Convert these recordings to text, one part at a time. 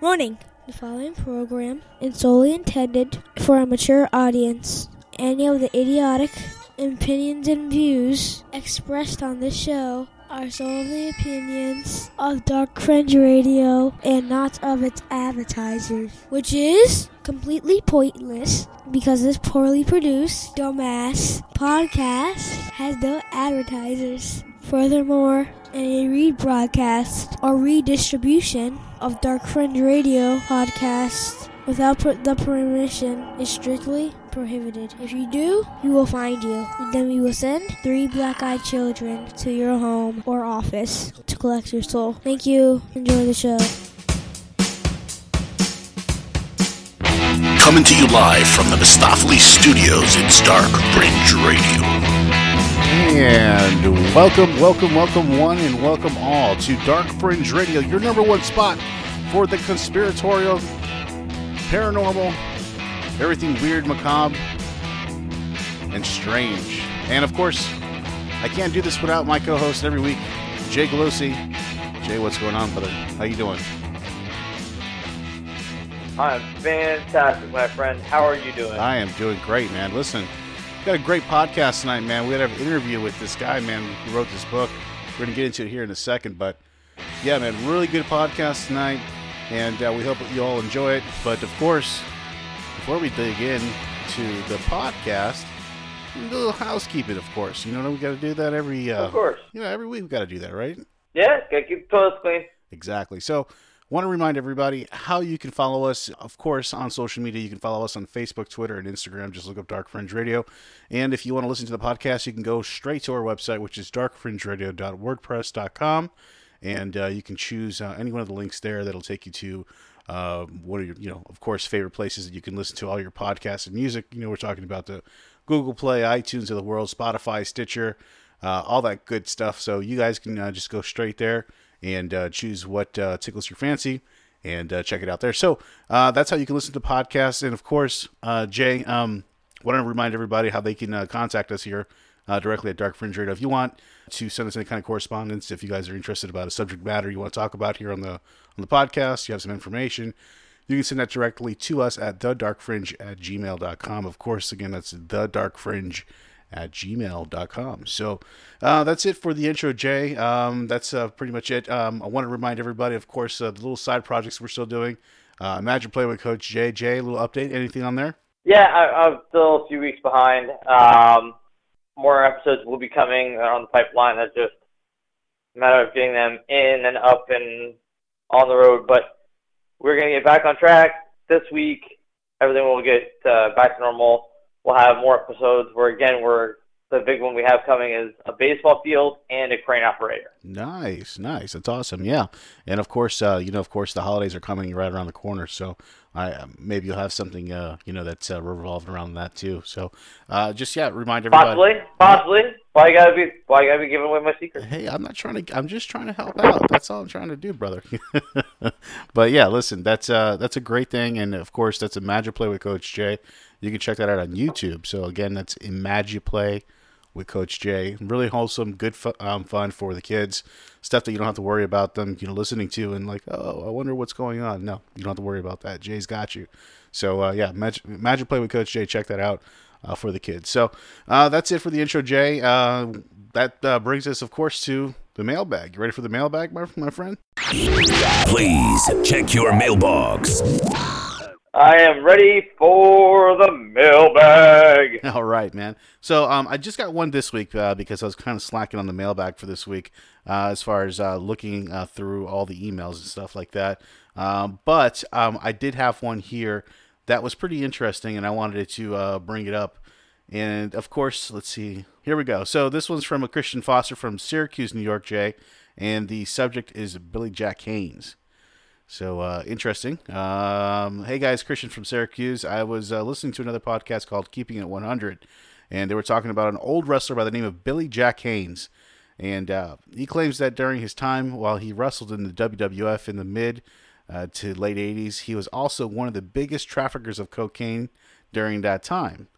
Warning The following program is solely intended for a mature audience. Any of the idiotic opinions and views expressed on this show are solely opinions of Dark Fringe Radio and not of its advertisers, which is completely pointless because this poorly produced, dumbass podcast has no advertisers. Furthermore, any rebroadcast or redistribution of Dark Fringe Radio podcasts without per- the permission is strictly prohibited. If you do, we will find you. Then we will send three black-eyed children to your home or office to collect your soul. Thank you. Enjoy the show. Coming to you live from the Mistopheles Studios, it's Dark Fringe Radio. And welcome, welcome, welcome, one and welcome all to Dark Fringe Radio, your number one spot for the conspiratorial, paranormal, everything weird, macabre, and strange. And of course, I can't do this without my co-host every week, Jay Galosi. Jay, what's going on, brother? How you doing? I'm fantastic, my friend. How are you doing? I am doing great, man. Listen, got a great podcast tonight, man. We had an interview with this guy, man, who wrote this book. We're gonna get into it here in a second, but yeah, man, really good podcast tonight, and uh, we hope that you all enjoy it. But of course, before we dig in to the podcast, a little housekeeping, of course. You know, we got to do that every. Uh, of course. You know, every week we got to do that, right? Yeah, gotta keep the toilets clean. Exactly. So, want to remind everybody how you can follow us. Of course, on social media, you can follow us on Facebook, Twitter, and Instagram. Just look up Dark Fringe Radio. And if you want to listen to the podcast, you can go straight to our website, which is darkfringeradio.wordpress.com, and uh, you can choose uh, any one of the links there that'll take you to. Uh, are your, you know, of course, favorite places that you can listen to all your podcasts and music. You know, we're talking about the Google Play, iTunes of the world, Spotify, Stitcher, uh, all that good stuff. So you guys can uh, just go straight there and uh, choose what uh, tickles your fancy and uh, check it out there. So uh, that's how you can listen to podcasts. And of course, uh, Jay, um, want to remind everybody how they can uh, contact us here directly at Dark Fringe Radio. If you want to send us any kind of correspondence, if you guys are interested about a subject matter you want to talk about here on the on the podcast, you have some information, you can send that directly to us at thedarkfringe at gmail.com. Of course, again, that's thedarkfringe at gmail.com. So uh, that's it for the intro, Jay. Um, that's uh, pretty much it. Um, I want to remind everybody, of course, uh, the little side projects we're still doing. Uh, Imagine playing with Coach Jay. Jay, a little update. Anything on there? Yeah, I, I'm still a few weeks behind. Um, more episodes will be coming on the pipeline. That's just a matter of getting them in and up and on the road. But we're going to get back on track this week. Everything will get uh, back to normal. We'll have more episodes where, again, we're the big one we have coming is a baseball field and a crane operator. Nice, nice. That's awesome. Yeah, and of course, uh, you know, of course, the holidays are coming right around the corner, so I uh, maybe you'll have something, uh, you know, that's uh, revolving around that too. So, uh, just yeah, remind everybody. Possibly, possibly. Why you gotta be? Why you gotta be giving away my secret? Hey, I'm not trying to. I'm just trying to help out. That's all I'm trying to do, brother. but yeah, listen, that's uh, that's a great thing, and of course, that's Imagine Play with Coach Jay. You can check that out on YouTube. So again, that's Imagine Play with Coach Jay. Really wholesome, good fu- um, fun for the kids. Stuff that you don't have to worry about them, you know, listening to and like, oh, I wonder what's going on. No, you don't have to worry about that. Jay's got you. So uh, yeah, Magic, Play with Coach Jay. Check that out uh, for the kids. So uh, that's it for the intro, Jay. Uh, that uh, brings us, of course, to the mailbag. You ready for the mailbag, my, my friend? Please check your mailbox. I am ready for the mailbag. All right, man. So um, I just got one this week uh, because I was kind of slacking on the mailbag for this week uh, as far as uh, looking uh, through all the emails and stuff like that. Um, but um, I did have one here that was pretty interesting, and I wanted to uh, bring it up. And of course, let's see. Here we go. So this one's from a Christian Foster from Syracuse, New York, Jay, and the subject is Billy Jack Haynes. So uh, interesting. Um, hey guys, Christian from Syracuse. I was uh, listening to another podcast called Keeping It 100, and they were talking about an old wrestler by the name of Billy Jack Haynes. And uh, he claims that during his time while he wrestled in the WWF in the mid uh, to late 80s, he was also one of the biggest traffickers of cocaine during that time.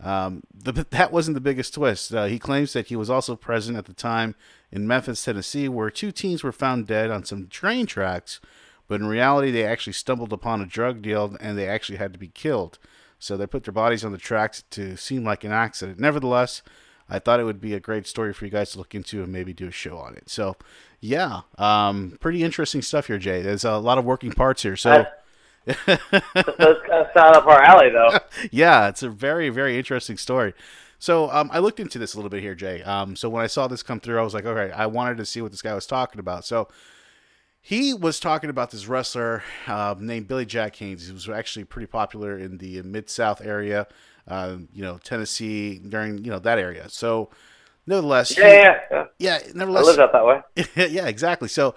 Um, the, that wasn't the biggest twist. Uh, he claims that he was also present at the time in Memphis, Tennessee, where two teens were found dead on some train tracks but in reality, they actually stumbled upon a drug deal and they actually had to be killed. So they put their bodies on the tracks to seem like an accident. Nevertheless, I thought it would be a great story for you guys to look into and maybe do a show on it. So, yeah, um, pretty interesting stuff here, Jay. There's a lot of working parts here. So, That does kind of sound up our alley, though. yeah, it's a very, very interesting story. So um, I looked into this a little bit here, Jay. Um, so when I saw this come through, I was like, okay, I wanted to see what this guy was talking about. So he was talking about this wrestler uh, named Billy Jack Haynes. He was actually pretty popular in the Mid South area, uh, you know, Tennessee during you know that area. So nevertheless, he- Yeah, yeah, yeah. yeah, I lived out that way. yeah, exactly. So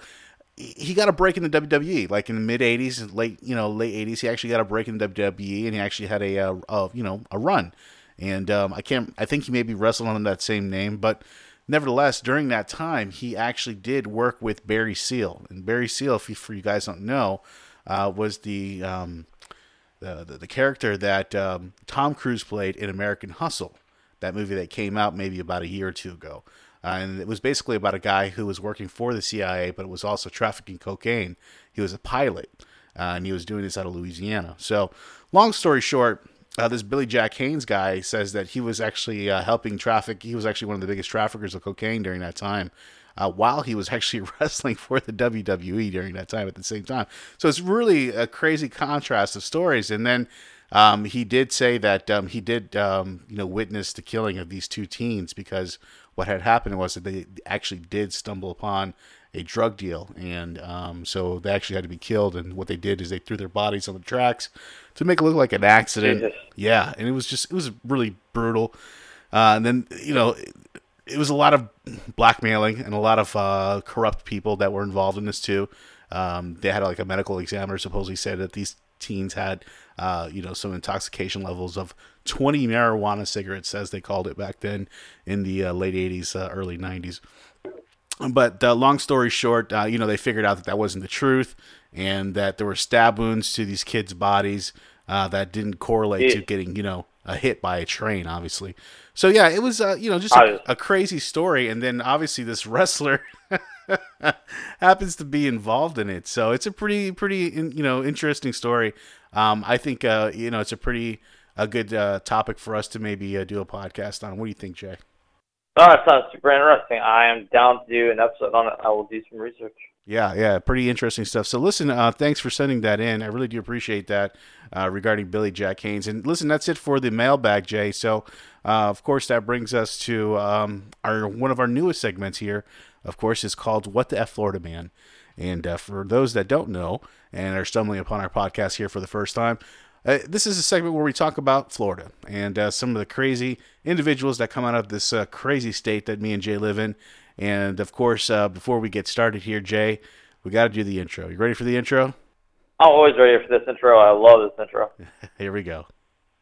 he got a break in the WWE, like in the mid '80s, late you know late '80s. He actually got a break in the WWE, and he actually had a, uh a you know a run. And um, I can't. I think he maybe wrestled under that same name, but nevertheless, during that time, he actually did work with Barry Seal. And Barry Seal, if you, for you guys don't know, uh, was the, um, the the the character that um, Tom Cruise played in American Hustle, that movie that came out maybe about a year or two ago. Uh, and it was basically about a guy who was working for the CIA, but it was also trafficking cocaine. He was a pilot, uh, and he was doing this out of Louisiana. So, long story short, uh, this Billy Jack Haynes guy says that he was actually uh, helping traffic. He was actually one of the biggest traffickers of cocaine during that time, uh, while he was actually wrestling for the WWE during that time at the same time. So it's really a crazy contrast of stories. And then um, he did say that um, he did, um, you know, witness the killing of these two teens because what had happened was that they actually did stumble upon a drug deal, and um, so they actually had to be killed. And what they did is they threw their bodies on the tracks to make it look like an accident. Jesus. Yeah, and it was just it was really brutal. Uh, and then you know it, it was a lot of blackmailing and a lot of uh, corrupt people that were involved in this too. Um, they had like a medical examiner supposedly said that these teens had uh, you know some intoxication levels of 20 marijuana cigarettes as they called it back then in the uh, late 80s uh, early 90s but uh, long story short, uh, you know, they figured out that that wasn't the truth, and that there were stab wounds to these kids' bodies uh, that didn't correlate to getting, you know, a hit by a train, obviously. So yeah, it was, uh, you know, just a, a crazy story, and then obviously this wrestler happens to be involved in it. So it's a pretty, pretty, in, you know, interesting story. Um, I think, uh, you know, it's a pretty a good uh, topic for us to maybe uh, do a podcast on. What do you think, Jay? Oh, that sounds super interesting. I am down to do an episode on it. I will do some research. Yeah, yeah, pretty interesting stuff. So listen, uh, thanks for sending that in. I really do appreciate that uh, regarding Billy Jack Haynes. And listen, that's it for the mailbag, Jay. So uh, of course that brings us to um, our one of our newest segments here. Of course, is called "What the F Florida Man." And uh, for those that don't know and are stumbling upon our podcast here for the first time, uh, this is a segment where we talk about Florida and uh, some of the crazy individuals that come out of this uh, crazy state that me and Jay live in. And of course, uh, before we get started here, Jay, we got to do the intro. You ready for the intro? I'm always ready for this intro. I love this intro. Here we go.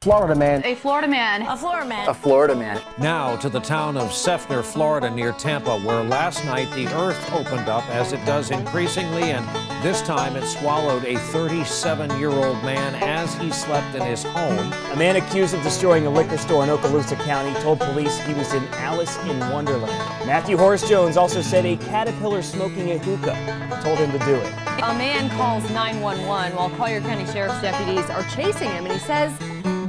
Florida man. A Florida man. A Florida man. A Florida man. Now to the town of Seffner, Florida, near Tampa, where last night the earth opened up as it does increasingly, and this time it swallowed a 37 year old man as he slept in his home. A man accused of destroying a liquor store in Okaloosa County told police he was in Alice in Wonderland. Matthew Horace Jones also said a caterpillar smoking a hookah told him to do it. A man calls 911 while Collier County Sheriff's deputies are chasing him, and he says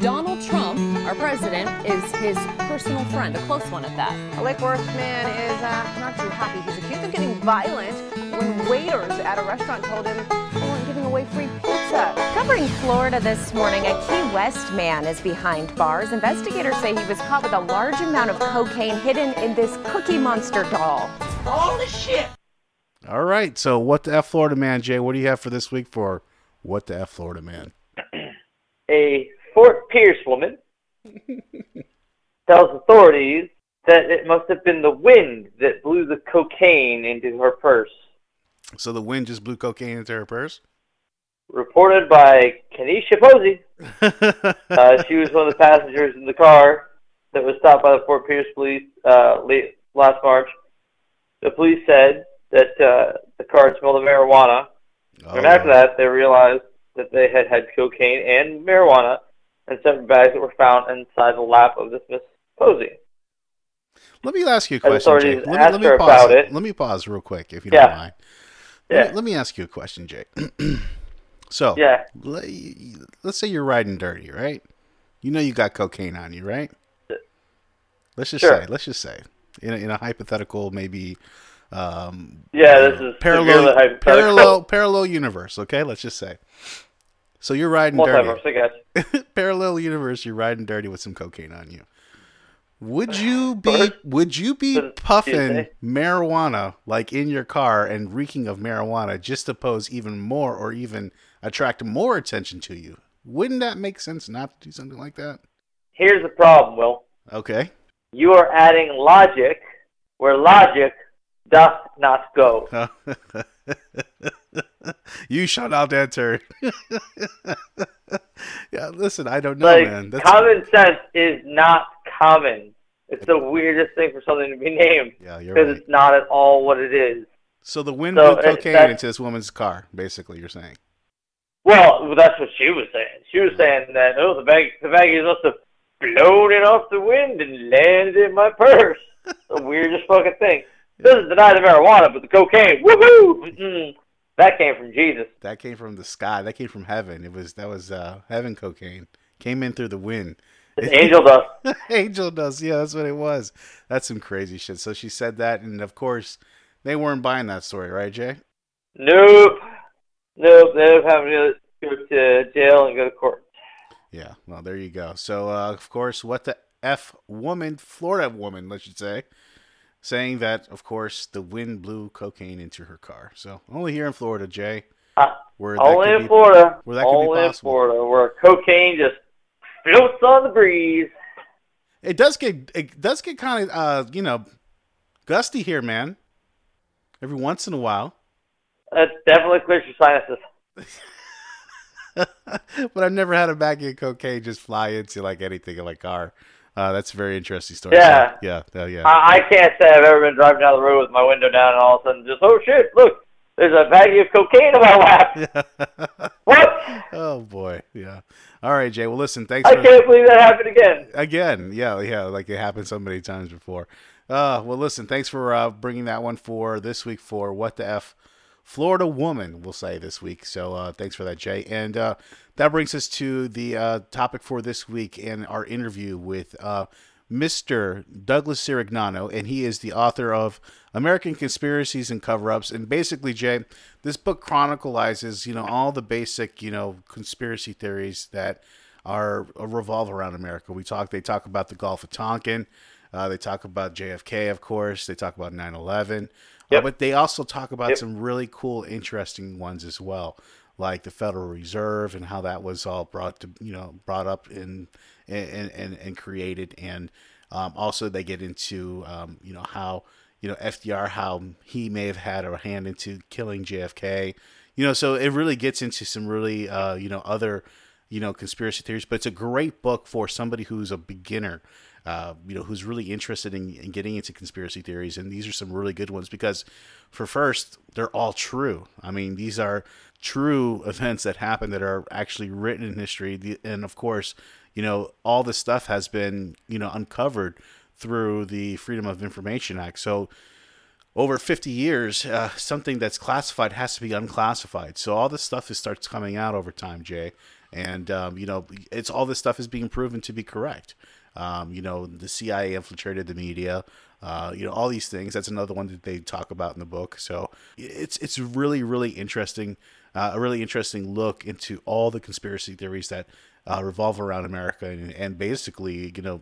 Donald Trump, our president, is his personal friend, a close one at that. A Lake Forest man is uh, not too happy. He's accused of getting violent when waiters at a restaurant told him they weren't giving away free pizza. Covering Florida this morning, a Key West man is behind bars. Investigators say he was caught with a large amount of cocaine hidden in this Cookie Monster doll. All the shit. All right. So, what the F Florida man, Jay? What do you have for this week for what the F Florida man? A Fort Pierce woman tells authorities that it must have been the wind that blew the cocaine into her purse. So the wind just blew cocaine into her purse. Reported by Kenesha Posey. Uh, she was one of the passengers in the car that was stopped by the Fort Pierce police uh, late last March. The police said that uh, the car smelled of marijuana, and Oh. after that, they realized that they had had cocaine and marijuana in separate bags that were found inside the lap of this Miss Posey. Let me ask you a question, Jake. Let me, let me pause. about it. it. Let me pause real quick, if you Yeah. don't mind. Let, Yeah. me, let me ask you a question, Jake. so, Yeah. le- let's say you're riding dirty, right? You know you got cocaine on you, right? Let's just Sure. say, let's just say, in a, in a hypothetical, maybe um, Yeah, this is parallel parallel parallel universe. Okay, let's just say. So you're riding dirty. I guess. parallel universe. You're riding dirty with some cocaine on you. Would you be Would you be puffing marijuana like in your car and reeking of marijuana just to pose even more or even attract more attention to you? Wouldn't that make sense not to do something like that? Here's the problem, Will. Okay. You are adding logic where logic doth not go. you shut out that turd. yeah, listen, I don't know, like man. That's common sense is not common. It's the weirdest thing for something to be named yeah, you're because right. it's not at all what it is. So the wind So blew cocaine that's- into this woman's car. Basically, you're saying. Well, that's what she was saying. She was saying that oh, the bag, the baggies must have blown it off the wind and landed in my purse. the weirdest fucking thing. Doesn't deny the marijuana, but the cocaine, woohoo! Mm, that came from Jesus. That came from the sky. That came from heaven. It was that was uh, heaven cocaine. Came in through the wind. It's angel dust. Angel dust. Yeah, that's what it was. That's some crazy shit. So she said that, and of course, they weren't buying that story, right, Jay? Nope. Nope. They ended up having to go to jail and go to court. Yeah. Well, there you go. So, uh, of course, what the f woman, Florida woman, let's say, saying that, of course, the wind blew cocaine into her car. So only here in Florida, Jay, Uh, where that only in be- Florida. where that could be only in. Florida, where cocaine just floats on the breeze. It does get it does get kind of uh you know gusty here, man. Every once in a while, That definitely clears your sinuses. but I've never had a bag of cocaine just fly into like anything in my car. Uh, that's a very interesting story. Yeah. So, yeah, uh, yeah. I, I can't say I've ever been driving down the road with my window down and all of a sudden just, oh shit, look, there's a baggie of cocaine in my lap. what? oh boy, yeah. All right, Jay. Well, listen, thanks. I for, can't believe that happened again. Again, yeah, yeah, like it happened so many times before. Uh, well, listen, thanks for uh, bringing that one for this week for what the f, Florida woman, we'll say this week. So uh, thanks for that, Jay. And uh, that brings us to the uh, topic for this week and our interview with uh, Mr. Douglas Sirignano, and he is the author of American Conspiracies and Cover-Ups. And basically, Jay, this book chronicles, you know, all the basic, you know, conspiracy theories that are uh, revolve around America. We talk. They talk about the Gulf of Tonkin. Uh, they talk about JFK, of course. They talk about 9/11. Uh, Yep. but they also talk about Yep. some really cool, interesting ones as well, like the Federal Reserve and how that was all brought to you know brought up and and and, and created, and um, also they get into um, you know how you know FDR how he may have had a hand into killing JFK, you know. So it really gets into some really uh, you know other you know conspiracy theories, but it's a great book for somebody who's a beginner uh, you know, who's really interested in, in getting into conspiracy theories. And these are some really good ones because, for first, they're all true. I mean, these are true events that happen that are actually written in history. And of course, you know, all this stuff has been, you know, uncovered through the Freedom of Information Act. So, over 50 years, uh, something that's classified has to be unclassified. So all this stuff is starts coming out over time, Jay, and um, you know, it's all this stuff is being proven to be correct. Um, you know, the CIA infiltrated the media. Uh, you know, all these things. That's another one that they talk about in the book. So it's it's really really interesting, uh, a really interesting look into all the conspiracy theories that uh, revolve around America, and, and basically, you know,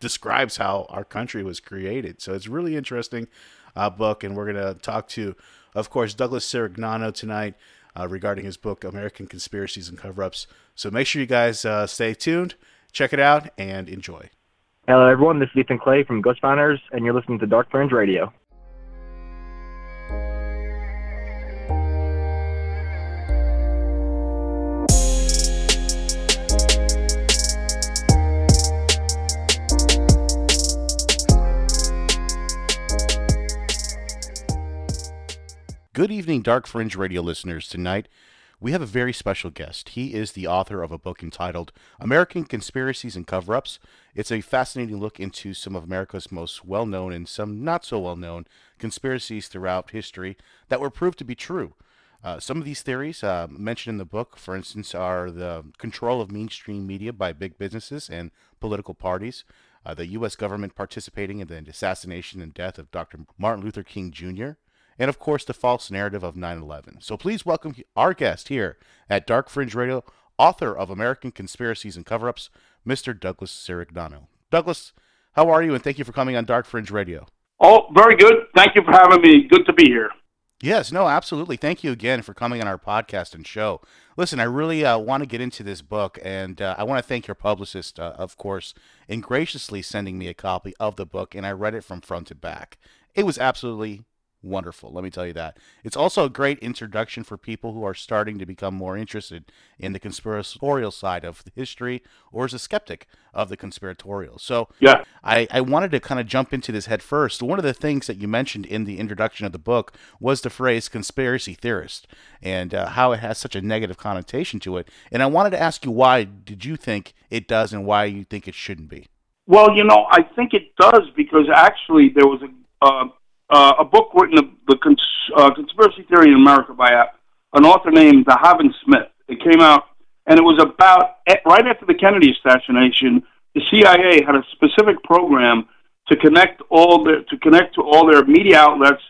describes how our country was created. So it's really interesting uh, book, and we're going to talk to, of course, Douglas Sirignano tonight uh, regarding his book American Conspiracies and Cover-ups. So make sure you guys uh, stay tuned, check it out, and enjoy. Hello, everyone. This is Ethan Clay from Ghost Founders, and you're listening to Dark Fringe Radio. Good evening, Dark Fringe Radio listeners. Tonight, we have a very special guest. He is the author of a book entitled American Conspiracies and Cover Ups. It's a fascinating look into some of America's most well known and some not so well known conspiracies throughout history that were proved to be true. Uh, some of these theories uh, mentioned in the book, for instance, are the control of mainstream media by big businesses and political parties, uh, the U.S. government participating in the assassination and death of Dr. Martin Luther King Jr., and of course, the false narrative of 9 11. So please welcome our guest here at Dark Fringe Radio, author of American Conspiracies and Cover Ups, Mr. Douglas Sirignano. Douglas, how are you? And thank you for coming on Dark Fringe Radio. Oh, very good. Thank you for having me. Good to be here. Yes, no, absolutely. Thank you again for coming on our podcast and show. Listen, I really uh, want to get into this book, and uh, I want to thank your publicist, uh, of course, in graciously sending me a copy of the book, and I read it from front to back. It was absolutely wonderful. Let me tell you that. It's also a great introduction for people who are starting to become more interested in the conspiratorial side of history or as a skeptic of the conspiratorial. So yeah. I, I wanted to kind of jump into this head first. One of the things that you mentioned in the introduction of the book was the phrase conspiracy theorist and uh, how it has such a negative connotation to it. And I wanted to ask you why did you think it does and why you think it shouldn't be? Well, you know, I think it does because actually there was a uh, uh, a book written, The Cons- uh, Conspiracy Theory in America, by a, an author named DeHaven Smith. It came out, and it was about right after the Kennedy assassination. The CIA had a specific program to connect all the to connect to all their media outlets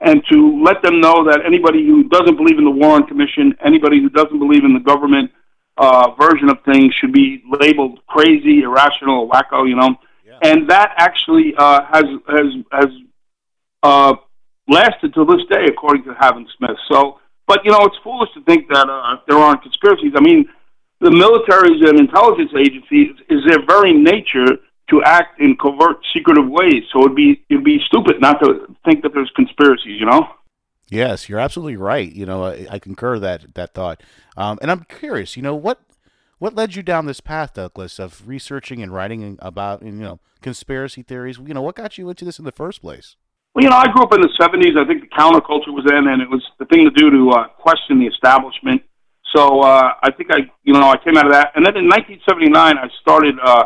and to let them know that anybody who doesn't believe in the Warren Commission, anybody who doesn't believe in the government uh, version of things, should be labeled crazy, irrational, wacko. You know, yeah. and that actually uh, has has has uh, lasted to this day, according to Haven Smith. So, but you know, it's foolish to think that uh, there aren't conspiracies. I mean, the militaries and intelligence agencies is their very nature to act in covert, secretive ways. So it'd be it'd be stupid not to think that there's conspiracies. You know. Yes, you're absolutely right. You know, I, I concur that that thought. Um, and I'm curious. You know, what what led you down this path, Douglas, of researching and writing about you know conspiracy theories? You know, what got you into this in the first place? Well, you know, I grew up in the '70s. I think the counterculture was in, and it was the thing to do to uh, question the establishment. So uh, I think I, you know, I came out of that, and then in 1979, I started uh,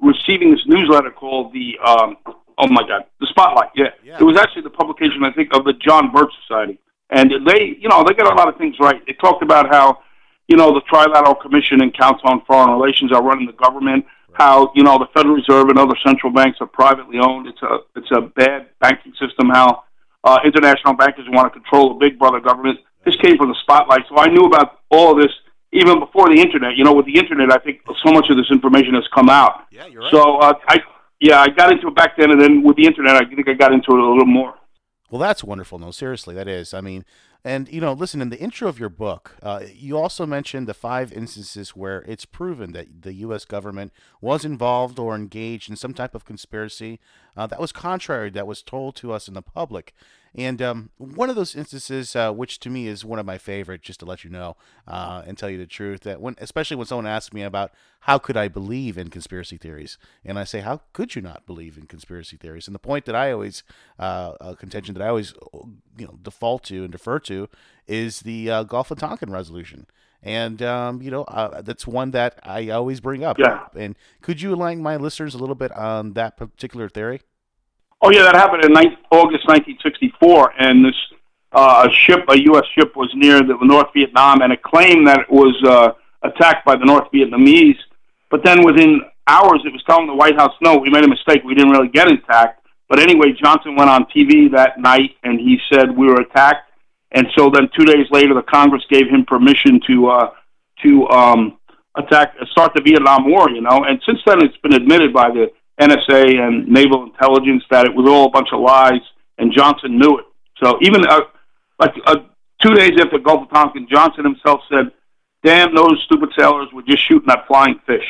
receiving this newsletter called the, um, oh my God, the Spotlight. Yeah. yeah, it was actually the publication, I think, of the John Birch Society, and they, you know, they got a lot of things right. They talked about how, you know, the Trilateral Commission and Council on Foreign Relations are running the government how you know the Federal Reserve and other central banks are privately owned. It's a it's a bad banking system. How uh, international bankers want to control a big brother government. This came from the spotlight, so I knew about all of this even before the internet. You know, with the internet, I think so much of this information has come out. Yeah, you're right. So uh, I yeah, I got into it back then, and then with the internet, I think I got into it a little more. Well, that's wonderful. No, seriously, that is. I mean, and you know, listen, in the intro of your book, uh, you also mentioned the five instances where it's proven that the U.S. government was involved or engaged in some type of conspiracy uh, that was contrary that was told to us in the public. And um, one of those instances, uh, which to me is one of my favorite, just to let you know uh, and tell you the truth, that when, especially when someone asks me about how could I believe in conspiracy theories, and I say, how could you not believe in conspiracy theories? And the point that I always, uh, a contention that I always, you know, default to and defer to is the uh, Gulf of Tonkin resolution. And um, you know uh, that's one that I always bring up. Yeah. And could you enlighten my listeners a little bit on that particular theory? Oh yeah, that happened in August 1964, and this uh, a ship, a U.S. ship, was near the North Vietnam, and it claimed that it was uh, attacked by the North Vietnamese. But then within hours, it was telling the White House, "No, we made a mistake. We didn't really get attacked." But anyway, Johnson went on TV that night and he said we were attacked. And so then two days later, the Congress gave him permission to uh, to um, attack, start the Vietnam War. You know, and since then, it's been admitted by the NSA and naval intelligence that it was all a bunch of lies, and Johnson knew it. So even uh, like uh, two days after Gulf of Tonkin, Johnson himself said, "Damn, those stupid sailors were just shooting at flying fish."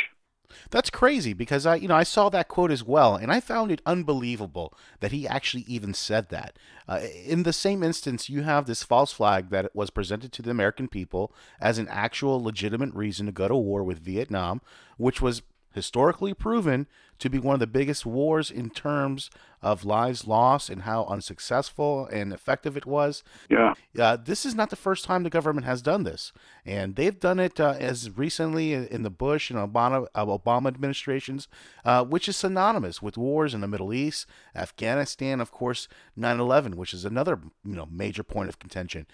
That's crazy because I, you know, I saw that quote as well, and I found it unbelievable that he actually even said that. Uh, in the same instance, you have this false flag that was presented to the American people as an actual legitimate reason to go to war with Vietnam, which was historically proven to be one of the biggest wars in terms of lives lost and how unsuccessful and effective it was. Yeah. Uh, this is not the first time the government has done this. And they've done it uh, as recently in the Bush and Obama, uh, Obama administrations, uh, which is synonymous with wars in the Middle East, Afghanistan, of course, 9 11, which is another you know, major point of contention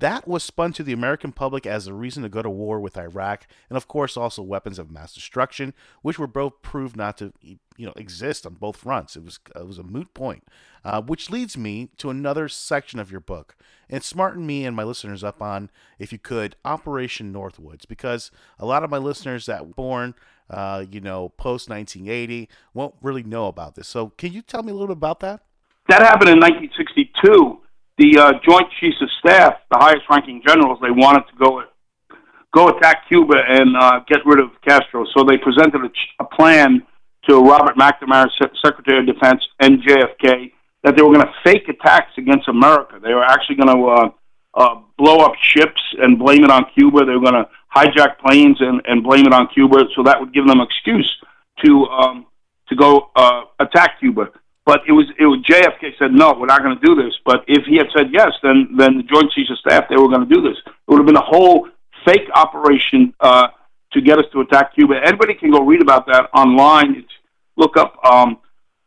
That was spun to the American public as a reason to go to war with Iraq, and of course also weapons of mass destruction, which were both proved not to you know exist on both fronts. It was it was a moot point, uh, which leads me to another section of your book, and smarten me and my listeners up on, if you could, Operation Northwoods, because a lot of my listeners that were born, uh, you know, post 1980 won't really know about this. So can you tell me a little bit about that? That happened in 1962. The uh, Joint Chiefs of Staff, the highest-ranking generals, they wanted to go go attack Cuba and uh, get rid of Castro. So they presented a, a plan to Robert McNamara, Secretary of Defense, and JFK that they were going to fake attacks against America. They were actually going to uh, uh, blow up ships and blame it on Cuba. They were going to hijack planes and, and blame it on Cuba, so that would give them excuse to um, to go uh, attack Cuba. But it was it was JFK said no, we're not going to do this. But if he had said yes, then then the Joint Chiefs of Staff they were going to do this. It would have been a whole fake operation uh, to get us to attack Cuba. Anybody can go read about that online. It's, look up um,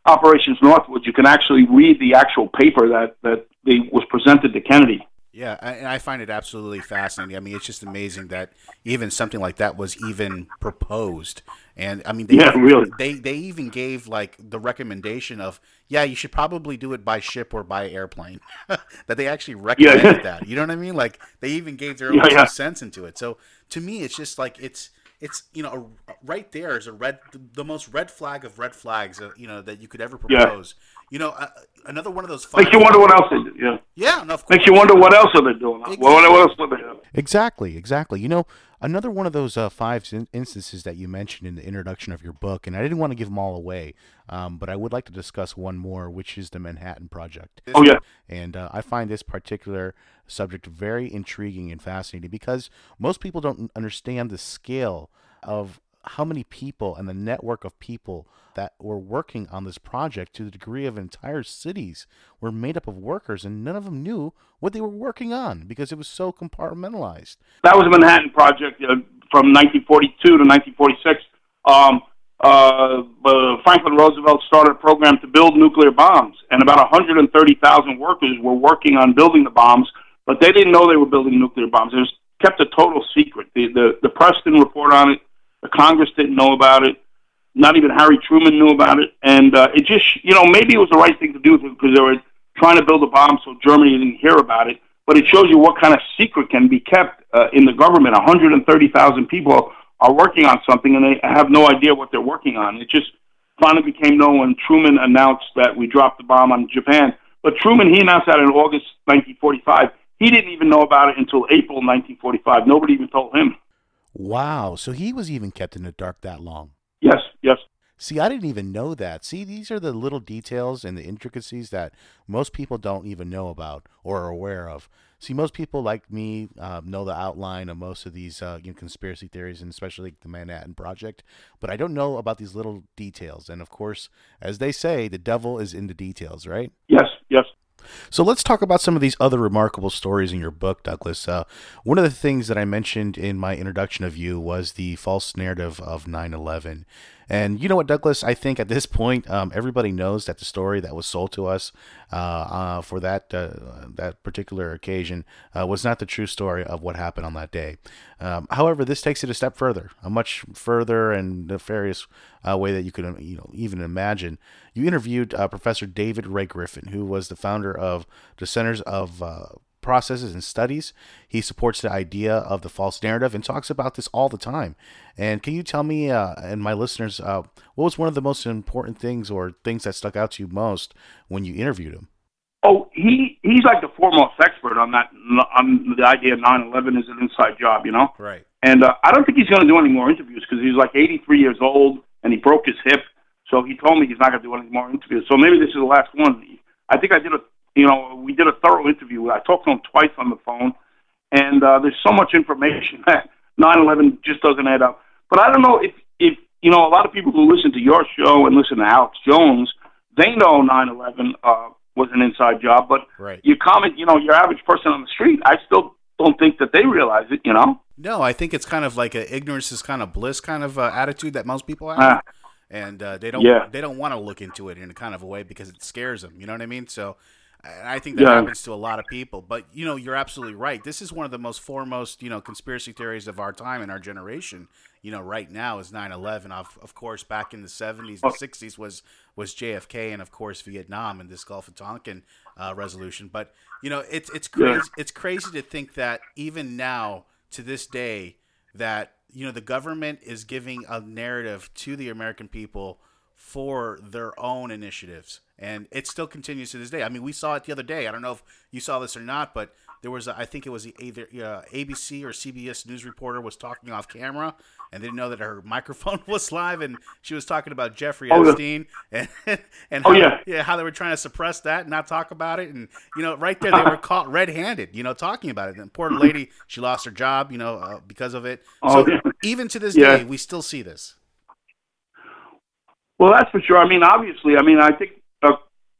Operations Northwoods. You can actually read the actual paper that that they, was presented to Kennedy. Yeah, and I find it absolutely fascinating. I mean, it's just amazing that even something like that was even proposed. And I mean, they yeah, really. They they even gave like the recommendation of yeah, you should probably do it by ship or by airplane. that they actually recommended yeah. that. You know what I mean? Like they even gave their own yeah, yeah. sense into it. So to me, it's just like it's it's you know right there is a red the most red flag of red flags uh, you know that you could ever propose. Yeah. You know, uh, another one of those. Makes you wonder what else they do. Yeah. Yeah. No, Makes you wonder what else are they doing. Exactly. What, what else are they doing? Exactly. Exactly. You know, another one of those uh, five instances that you mentioned in the introduction of your book, and I didn't want to give them all away, um, but I would like to discuss one more, which is the Manhattan Project. Oh yeah. And uh, I find this particular subject very intriguing and fascinating because most people don't understand the scale of how many people and the network of people that were working on this project to the degree of entire cities were made up of workers and none of them knew what they were working on because it was so compartmentalized. That was a Manhattan Project uh, from 1942 to 1946. Um, uh, uh, Franklin Roosevelt started a program to build nuclear bombs, and about 130,000 workers were working on building the bombs, but they didn't know they were building nuclear bombs. It was kept a total secret. The, the, the press didn't report on it the Congress didn't know about it. Not even Harry Truman knew about it. And uh, it just, you know, maybe it was the right thing to do because they were trying to build a bomb so Germany didn't hear about it. But it shows you what kind of secret can be kept uh, in the government. 130,000 people are working on something and they have no idea what they're working on. It just finally became known when Truman announced that we dropped the bomb on Japan. But Truman, he announced that in August 1945. He didn't even know about it until April 1945. Nobody even told him. Wow. So he was even kept in the dark that long. Yes, yes. See, I didn't even know that. See, these are the little details and the intricacies that most people don't even know about or are aware of. See, most people like me uh, know the outline of most of these uh, you know, conspiracy theories, and especially the Manhattan Project, but I don't know about these little details. And of course, as they say, the devil is in the details, right? Yes, yes. So let's talk about some of these other remarkable stories in your book, Douglas. Uh, one of the things that I mentioned in my introduction of you was the false narrative of 9 11. And you know what, Douglas? I think at this point, um, everybody knows that the story that was sold to us uh, uh, for that uh, that particular occasion uh, was not the true story of what happened on that day. Um, however, this takes it a step further, a much further and nefarious uh, way that you could you know even imagine. You interviewed uh, Professor David Ray Griffin, who was the founder of the Centers of processes and studies. He supports the idea of the false narrative and talks about this all the time. And can you tell me uh, and my listeners uh, what was one of the most important things or things that stuck out to you most when you interviewed him? Oh, he he's like the foremost expert on that on the idea of 9/11 is an inside job, you know. Right. And uh, I don't think he's going to do any more interviews because he's like 83 years old and he broke his hip. So he told me he's not going to do any more interviews. So maybe this is the last one. I think I did a you know, we did a thorough interview. I talked to him twice on the phone, and uh, there's so much information that 9/11 just doesn't add up. But I don't know if if you know a lot of people who listen to your show and listen to Alex Jones, they know 9/11 uh, was an inside job. But right. you comment, you know, your average person on the street, I still don't think that they realize it. You know. No, I think it's kind of like a ignorance is kind of bliss kind of uh, attitude that most people have. Uh, and uh, they don't yeah. they don't want to look into it in a kind of a way because it scares them. You know what I mean? So I think that Yeah. happens to a lot of people. But you know, you're absolutely right. This is one of the most foremost, you know, conspiracy theories of our time and our generation. You know, right now is 9/11. Of, of course, back in the 70s and 60s was was JFK, and of course Vietnam and this Gulf of Tonkin uh, resolution. But you know, it's it's Yeah. crazy. It's crazy to think that even now, to this day, that you know the government is giving a narrative to the American people for their own initiatives, and it still continues to this day. I mean, we saw it the other day. I don't know if you saw this or not, but there was a, I think it was either uh, ABC or CBS news reporter was talking off camera and they didn't know that her microphone was live, and she was talking about Jeffrey Oh, yeah. Epstein and and Oh, how, yeah. yeah how they were trying to suppress that and not talk about it, and you know right there they were caught red-handed, you know, talking about it. And poor lady, she lost her job, you know, uh, because of it. Oh, so yeah. even to this Yeah. day, we still see this. Well, that's for sure. I mean, obviously, I mean, I think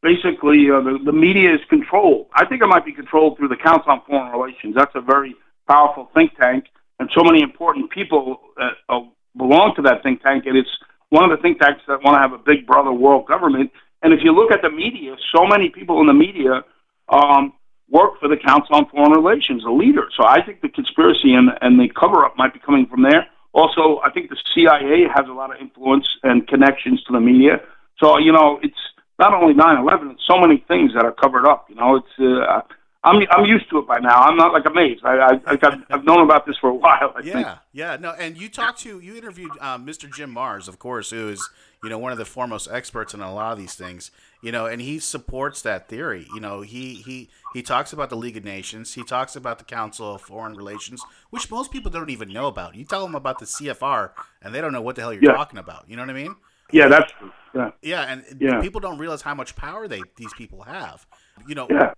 basically uh, the, the media is controlled. I think it might be controlled through the Council on Foreign Relations. That's a very powerful think tank, and so many important people uh, uh, belong to that think tank. And it's one of the think tanks that want to have a big brother world government. And if you look at the media, so many people in the media um, work for the Council on Foreign Relations, the leader. So I think the conspiracy and, and the cover up might be coming from there. Also, I think the CIA has a lot of influence and connections to the media. So, you know, it's not only 9 11, it's so many things that are covered up. You know, it's, uh, I'm, I'm used to it by now. I'm not like amazed. I, I, got, I've known about this for a while, I think. Yeah, yeah, no, and you talked to you interviewed um, Mr. Jim Marrs, of course, who is you know one of the foremost experts in a lot of these things. You know, and he supports that theory. You know, he he he talks about the League of Nations. He talks about the Council of Foreign Relations, which most people don't even know about. You tell them about the CFR, and they don't know what the hell you're Yeah. talking about. You know what I mean? Yeah, that's true. Yeah. Yeah, and Yeah. people don't realize how much power they these people have. You know, Yeah.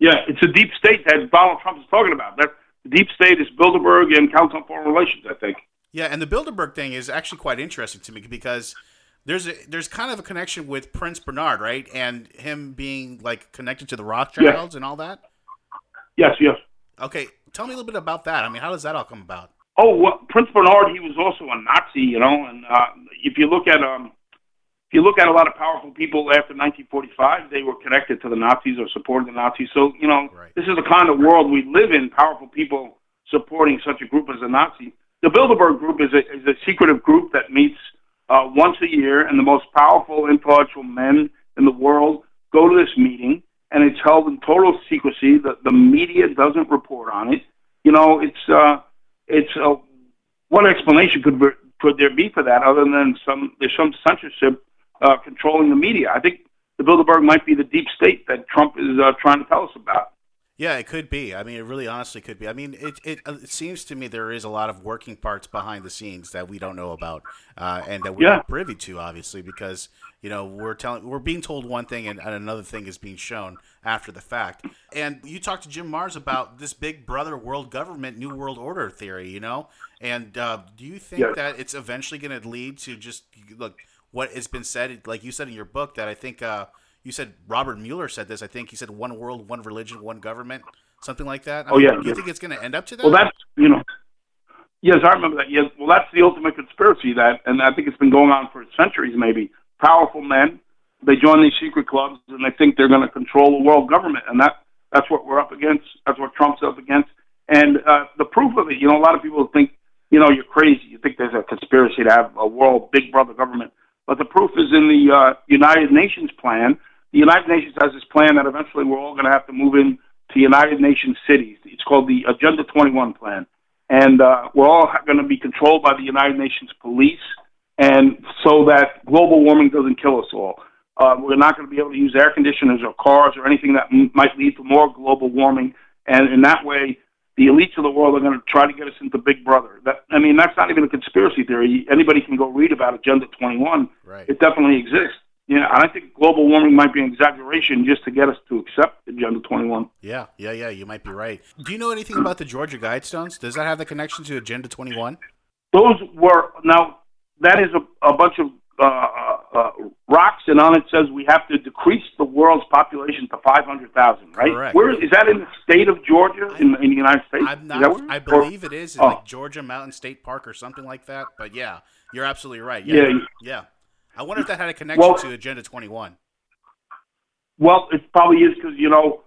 Yeah, it's a deep state that Donald Trump is talking about. That deep state is Bilderberg and Council on Foreign Relations, I think. Yeah, and the Bilderberg thing is actually quite interesting to me because there's a there's kind of a connection with Prince Bernhard, right? And him being like connected to the Rothschilds and all that. Yes, yes. Okay, tell me a little bit about that. I mean, how does that all come about? Oh, well, Prince Bernhard, he was also a Nazi, you know. And uh, if you look at um, if you look at a lot of powerful people after 1945, they were connected to the Nazis or supported the Nazis. So you know, this is the kind of world we live in. Powerful people supporting such a group as the Nazi. The Bilderberg Group is a is a secretive group that meets uh, once a year, and the most powerful, influential men in the world go to this meeting, and it's held in total secrecy. The the media doesn't report on it. You know, it's uh, it's a, what explanation could could there be for that other than some there's some censorship uh, controlling the media? I think the Bilderberg might be the deep state that Trump is uh, trying to tell us about. Yeah, it could be. I mean, it really honestly could be. I mean, it, it, it seems to me there is a lot of working parts behind the scenes that we don't know about, uh, and that we're Yeah. not privy to, obviously, because you know we're telling we're being told one thing and, and another thing is being shown after the fact. And you talked to Jim Marrs about this big brother world government, new world order theory, you know. And uh, do you think Yes. that it's eventually going to lead to just look what has been said, like you said in your book, that I think uh, you said Robert Mueller said this. I think he said one world, one religion, one government, something like that. I Oh, mean, yeah, Do you yeah. think it's going to end up to that? Well, that's you know, yes, I remember that. Yes, well, that's the ultimate conspiracy that, and I think it's been going on for centuries. Maybe powerful men they join these secret clubs and they think they're going to control the world government, and that that's what we're up against. That's what Trump's up against. And uh, the proof of it, you know, a lot of people think, you know, you're crazy. You think there's a conspiracy to have a world big brother government, but the proof is in the uh, United Nations plan. The United Nations has this plan that eventually we're all going to have to move in to United Nations cities. It's called the Agenda 21 plan, and uh, we're all going to be controlled by the United Nations police, and so that global warming doesn't kill us all. Uh, we're not going to be able to use air conditioners or cars or anything that m- might lead to more global warming, and in that way, the elites of the world are going to try to get us into Big Brother. That I mean, that's not even a conspiracy theory. Anybody can go read about Agenda 21. Right. It definitely exists. Yeah, and I think global warming might be an exaggeration just to get us to accept Agenda 21. Yeah, yeah, yeah. You might be right. Do you know anything about the Georgia Guidestones? Does that have the connection to Agenda 21? Those were now that is a, a bunch of uh, uh, uh, rocks, and on it says we have to decrease the world's population to 500,000. Right? Correct. Where is that in the state of Georgia in, in the United States? I'm not. I believe it is in Oh. like Georgia Mountain State Park or something like that. But yeah, you're absolutely right. Yeah, Yeah, yeah. I wonder if that had a connection Well- to Agenda 21. Well, it probably is because you know,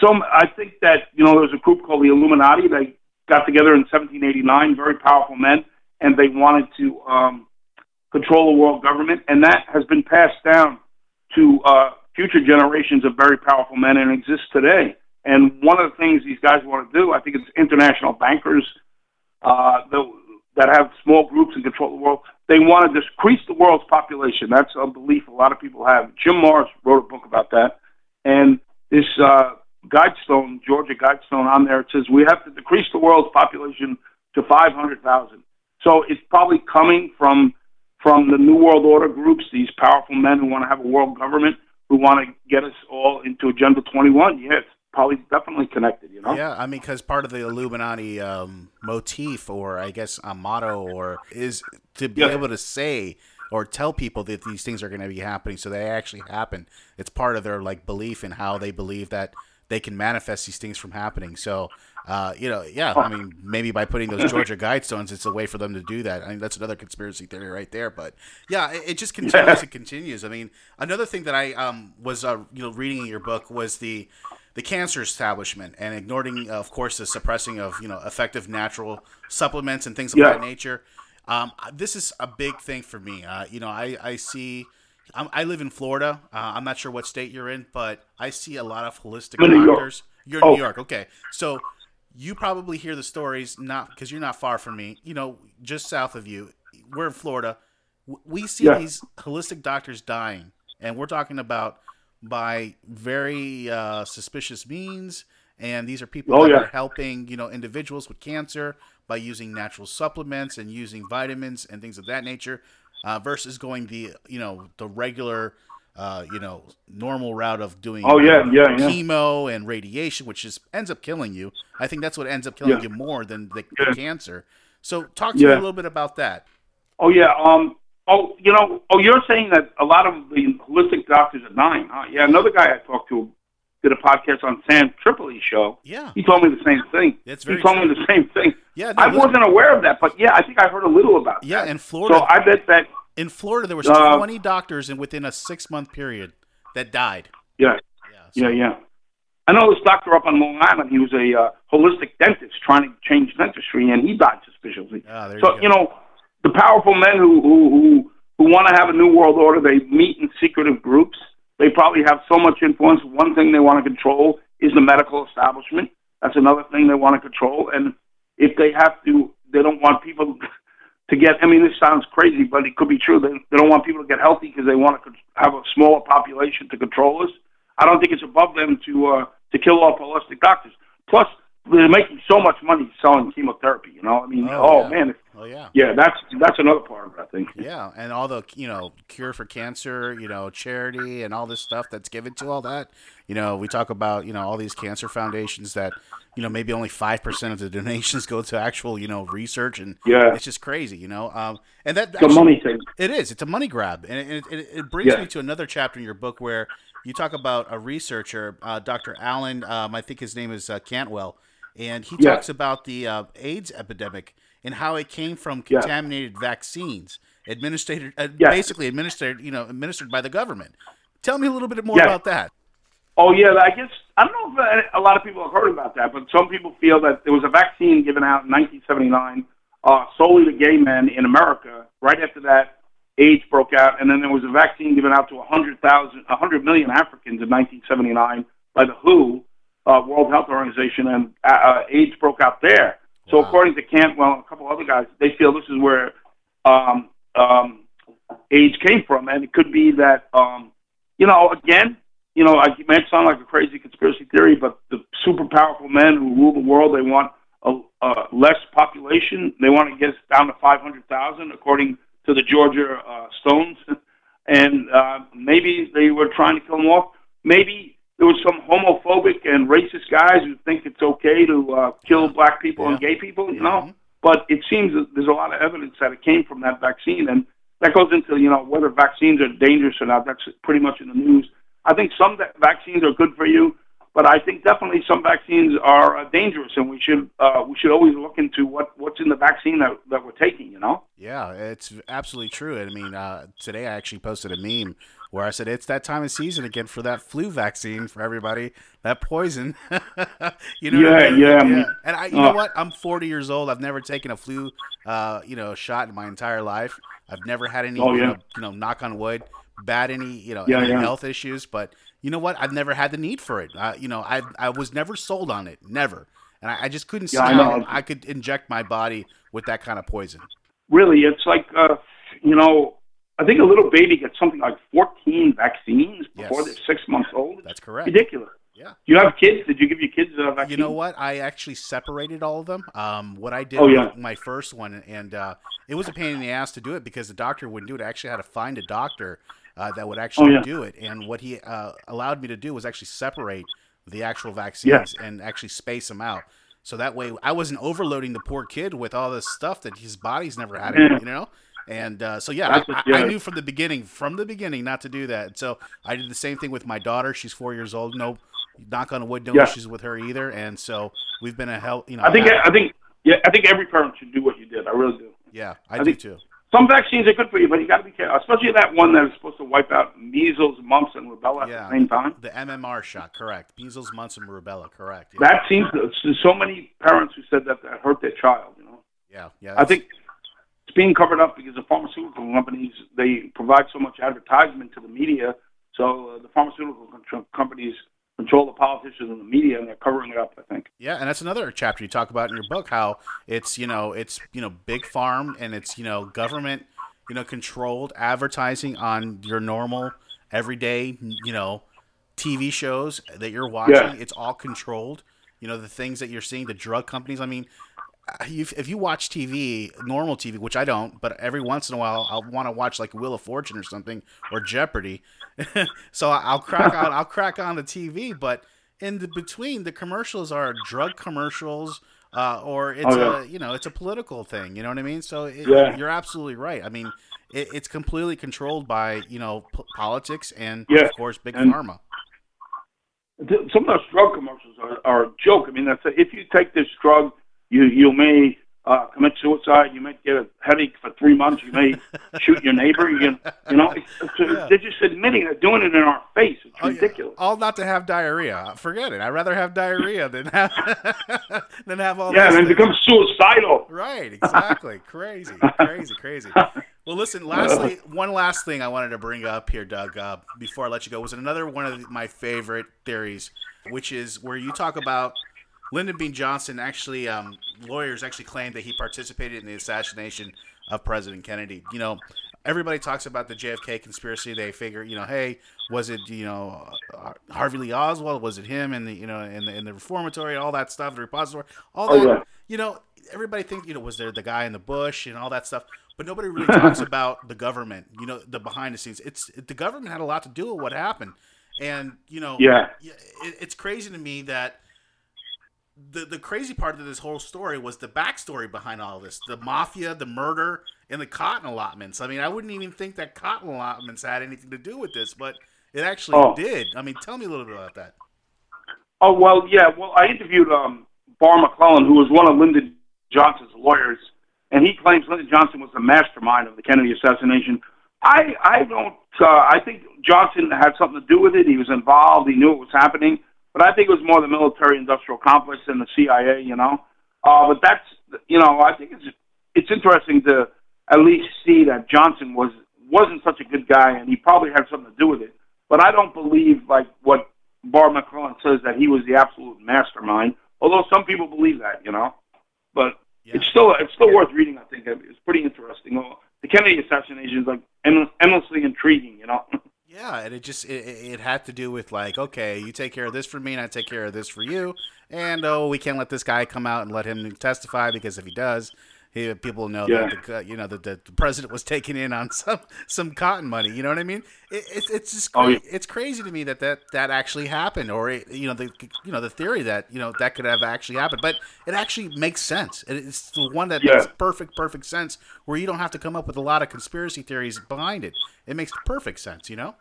some. I think that you know, there was a group called the Illuminati. They got together in 1789, very powerful men, and they wanted to um, control the world government, and that has been passed down to uh, future generations of very powerful men and exists today. And one of the things these guys want to do, I think it's international bankers uh, the, that have small groups and control the world. They want to decrease the world's population. That's a belief a lot of people have. Jim Marrs wrote a book about that. And this uh, Guidestone, Georgia Guidestone on there, it says we have to decrease the world's population to 500,000. So it's probably coming from from the New World Order groups, these powerful men who want to have a world government, who want to get us all into Agenda 21. Yeah, probably definitely connected, you know? Yeah, I mean, because part of the Illuminati um, motif, or I guess a motto, or is to be Yeah. able to say or tell people that these things are going to be happening, so they actually happen. It's part of their like belief in how they believe that they can manifest these things from happening. So, uh, you know, yeah, I mean, maybe by putting those Georgia Guidestones, it's a way for them to do that. I mean, that's another conspiracy theory right there. But yeah, it, it just continues and continues. I mean, another thing that I um, was, uh, you know, reading in your book was the the cancer establishment and ignoring, uh, of course, the suppressing of you know effective natural supplements and things of Yeah. that nature. Um, this is a big thing for me. Uh, you know, I I see. I'm, I live in Florida. Uh, I'm not sure what state you're in, but I see a lot of holistic I'm in York. doctors. You're in Oh. New York, okay? So you probably hear the stories not because you're not far from me. You know, just south of you. We're in Florida. We see Yeah. these holistic doctors dying, and we're talking about by very uh, suspicious means. And these are people Oh, that yeah. are helping, you know, individuals with cancer by using natural supplements and using vitamins and things of that nature, uh, versus going the, you know, the regular, uh, you know, normal route of doing Oh, yeah, yeah, yeah. chemo and radiation, which is ends up killing you. I think that's what ends up killing Yeah. you more than the cancer. So talk to me a little bit about that. Oh yeah. Um. Oh, you know. Oh, you're saying that a lot of the holistic doctors are dying. Huh? Yeah. Another guy I talked to did a podcast on Sam Tripoli's show. Yeah. He told me the same thing. That's very he told true. me the same thing. Yeah, I was- wasn't aware of that, but yeah, I think I heard a little about it. Yeah, that. in Florida- So I bet that. In Florida, there was Uh, 20 doctors in within a six month period that died. Yeah. Yeah. Yeah. I know this doctor up on Long Island. He was a uh, holistic dentist trying to change dentistry, and he died suspiciously. Ah, so you you know, the powerful men who who who, who want to have a new world order, they meet in secretive groups. They probably have so much influence. One thing they want to control is the medical establishment. That's another thing they want to control. And if they have to, they don't want people to get. I mean, this sounds crazy, but it could be true. They, they don't want people to get healthy because they want to have a smaller population to control us. I don't think it's above them to uh, to kill off holistic doctors. Plus, they're making so much money selling chemotherapy. You know, I mean, Oh, oh, yeah. man, if- Oh, yeah. yeah, that's that's another part of it. I think. Yeah, and all the you know cure for cancer, you know charity, and all this stuff that's given to all that. You know, we talk about you know all these cancer foundations that you know maybe only five percent of the donations go to actual you know research, and Yeah. it's just crazy, you know. Um, and that It's a money thing. It is. It's a money grab, and it, it, it brings Yeah. me to another chapter in your book where you talk about a researcher, uh, Dr. Alan. Um, I think his name is uh, Cantwell, and he Yeah. talks about the uh, AIDS epidemic and how it came from Yeah. contaminated vaccines administered, uh, Yeah. basically administered, you know, administered by the government. Tell me a little bit more Yeah. about that. Oh yeah, I guess I don't know if uh, a lot of people have heard about that, but some people feel that there was a vaccine given out in 1979 uh, solely to gay men in America. Right after that, AIDS broke out, and then there was a vaccine given out to 100,000, 100 million Africans in 1979 by the WHO, uh, World Health Organization, and uh, uh, AIDS broke out there. So according to Cantwell and a couple other guys, they feel this is where um, um, AIDS came from, and it could be that um, you know again you know, I it might sound like a crazy conspiracy theory, but the super powerful men who rule the world, they want a, a less population. They want to get us down to 500,000, according to the Georgia uh, Stones. And uh, maybe they were trying to kill them off. Maybe there was some homophobic and racist guys who think it's okay to uh, kill black people and gay people, you know? But it seems that there's a lot of evidence that it came from that vaccine. And that goes into, you know, whether vaccines are dangerous or not. That's pretty much in the news. I think some va- vaccines are good for you, but I think definitely some vaccines are uh, dangerous, and we should uh, we should always look into what what's in the vaccine that that we're taking. You know. Yeah, it's absolutely true. I mean, uh, today I actually posted a meme where I said it's that time of season again for that flu vaccine for everybody, that poison. you know, Yeah, what I mean? yeah, mean, And I, you know uh, what? I'm 40 years old. I've never taken a flu, uh, you know, shot in my entire life. I've never had any, Oh, you, know, you know, knock on wood, bad any, you know, Yeah, any yeah. health issues. But you know what? I've never had the need for it. Uh, you know, I I was never sold on it, never. And I, I just couldn't see Yeah, I how know. I could inject my body with that kind of poison. really, it's like uh, you know, I think a little baby gets something like 14 vaccines before Yes. they're six months old. That's correct. Ridiculous. Yeah. You have kids? Did you give your kids a vaccine? You know what? I actually separated all of them. Um, what I did Oh, yeah. my first one, and uh, it was a pain in the ass to do it because the doctor wouldn't do it. I actually had to find a doctor uh, that would actually Oh, yeah. do it. And what he uh, allowed me to do was actually separate the actual vaccines and actually space them out. So that way, I wasn't overloading the poor kid with all this stuff that his body's never had, Yeah. you know. And uh, so yeah, I, I, knew from the beginning, from the beginning, not to do that. So I did the same thing with my daughter. She's four years old. No, knock on wood, no Yeah. issues with her either. And so we've been a hell, you know. I think I- I think yeah, I think every parent should do what you did. I really do. yeah, I, I do think- too. Some vaccines are good for you, but you got to be careful, especially that one that is supposed to wipe out measles, mumps, and rubella at the same time. the MMR shot, correct. Measles, mumps, and rubella, correct. Yeah, That seems so many parents who said that that hurt their child. You know, yeah, yeah. I think it's being covered up because the pharmaceutical companies they provide so much advertisement to the media. So uh, the pharmaceutical companies control the politicians and the media, and they're covering it up. I think. Yeah, and that's another chapter you talk about in your book how it's you know it's you know big farm and it's you know government you know controlled advertising on your normal everyday you know TV shows that you're watching. Yeah. It's all controlled. You know the things that you're seeing, the drug companies. I mean, if, if you watch TV, normal TV, which I don't, but every once in a while I'll want to watch like Wheel of Fortune or something or Jeopardy. so I'll crack on I'll crack on the TV, but in the between the commercials are drug commercials uh, or it's Oh, yeah. a you know it's a political thing. You know what I mean? So it, Yeah. you're absolutely right. I mean, it, it's completely controlled by you know p- politics and Yeah, of course big and- pharma. Th- Some of those drug commercials are, are a joke. I mean, that's a, if you take this drug, you you may uh, commit suicide. You may get a headache for three months. You may shoot your neighbor. You, you know, it's, it's, Yeah. they're just admitting they're doing it in our face. It's Oh, yeah. ridiculous. All not to have diarrhea. Forget it. I'd rather have diarrhea than have than have all. Yeah, and becomes suicidal. Right, exactly. crazy, crazy, crazy. Well, listen. Lastly, one last thing I wanted to bring up here, Doug, uh, before I let you go, was another one of my favorite theories, which is where you talk about Lyndon B. Johnson. Actually, um, lawyers actually claimed that he participated in the assassination of President Kennedy. You know, everybody talks about the JFK conspiracy. They figure, you know, hey, was it you know uh, Harvey Lee Oswald? Was it him in the you know in the in the reformatory? And all that stuff, the repository, all Oh, that. yeah. You know, everybody thinks you know was there the guy in the bush and all that stuff, but nobody really talks about the government. You know, the behind the scenes. It's the government had a lot to do with what happened, and you know, Yeah. it, it's crazy to me that the the crazy part of this whole story was the backstory behind all this the mafia the murder and the cotton allotments i mean i wouldn't even think that cotton allotments had anything to do with this but it actually Oh. did i mean tell me a little bit about that Oh well, yeah. Well, I interviewed um, Barr McClellan, who was one of Lyndon Johnson's lawyers, and he claims Lyndon Johnson was the mastermind of the Kennedy assassination. I I don't. Uh, I think Johnson had something to do with it. He was involved. He knew it was happening, but I think it was more the military-industrial complex than the CIA. You know, uh, but that's you know I think it's it's interesting to at least see that Johnson was wasn't such a good guy, and he probably had something to do with it. But I don't believe like what Barr McClellan says that he was the absolute mastermind. Although some people believe that, you know. But it's still it's still worth reading. I think it's pretty interesting. The Kennedy assassination is like endlessly intriguing, you know. Yeah, and it just it, it had to do with like, okay, you take care of this for me, and I take care of this for you, and oh, we can't let this guy come out and let him testify because if he does, he, people know Yeah. that the, uh, you know that the, president was taking in on some some cotton money. You know what I mean? It, it's it's just Oh, yeah. it's crazy to me that, that that actually happened, or it, you know the you know the theory that you know that could have actually happened, but it actually makes sense. It's the one that Yeah. makes perfect perfect sense, where you don't have to come up with a lot of conspiracy theories behind it. It makes perfect sense, you know.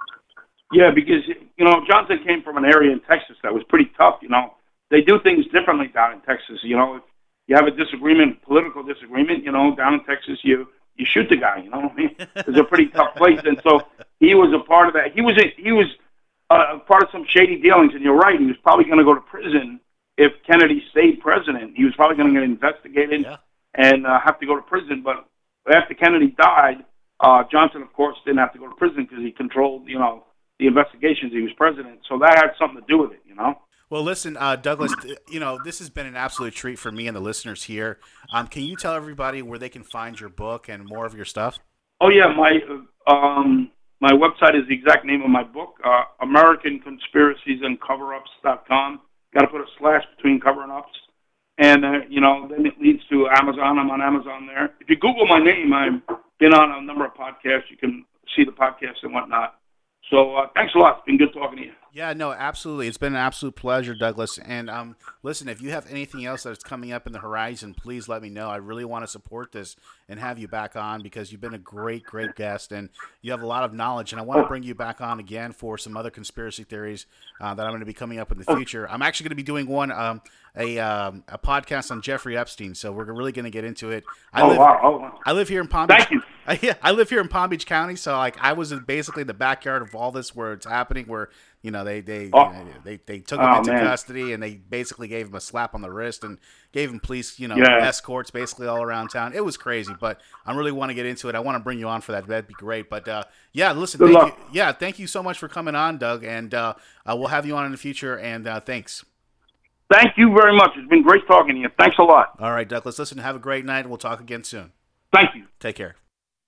yeah, because you know Johnson came from an area in Texas that was pretty tough. You know, they do things differently down in Texas. You know, you have a disagreement, political disagreement, you know, down in Texas, you you shoot the guy. You know, what I mean, it's a pretty tough place, and so he was a part of that. He was a, he was uh, part of some shady dealings, and you're right. He was probably going to go to prison if Kennedy stayed president. He was probably going to get investigated Yeah. and uh, have to go to prison. But after Kennedy died, uh, Johnson, of course, didn't have to go to prison because he controlled, you know, the investigations. He was president, so that had something to do with it, you know. Well, listen, uh, Douglas. You know this has been an absolute treat for me and the listeners here. Um, can you tell everybody where they can find your book and more of your stuff? Oh yeah, my um, my website is the exact name of my book, uh, American Conspiracies and Cover-ups.com. Got to put a slash between cover and ups, and uh, you know then it leads to Amazon. I'm on Amazon there. If you Google my name, I've been on a number of podcasts. You can see the podcasts and whatnot. So uh, thanks a lot. It's been good talking to you. Yeah, no, absolutely. It's been an absolute pleasure, Douglas. And um, listen, if you have anything else that's coming up in the horizon, please let me know. I really want to support this and have you back on because you've been a great, great guest and you have a lot of knowledge. And I want to bring you back on again for some other conspiracy theories uh, that I'm going to be coming up in the future. I'm actually going to be doing one, um, a um, a podcast on Jeffrey Epstein. So we're really going to get into it. I Oh, live, wow. Oh, wow. I live here in Palm Beach. Thank you. I, yeah, I live here in Palm Beach County, so like I was in basically the backyard of all this where it's happening. Where you know they they Oh. you know, they, they took him Oh, into man. custody and they basically gave him a slap on the wrist and gave him police you know Yeah. escorts basically all around town. It was crazy, but I really want to get into it. I want to bring you on for that. That'd be great. But uh, yeah, listen, Good thank luck. you. Yeah, thank you so much for coming on, Doug, and uh, uh, we'll have you on in the future. And uh, thanks. Thank you very much. It's been great talking to you. Thanks a lot. All right, Douglas. Listen, have a great night, we'll talk again soon. Thank you. Take care.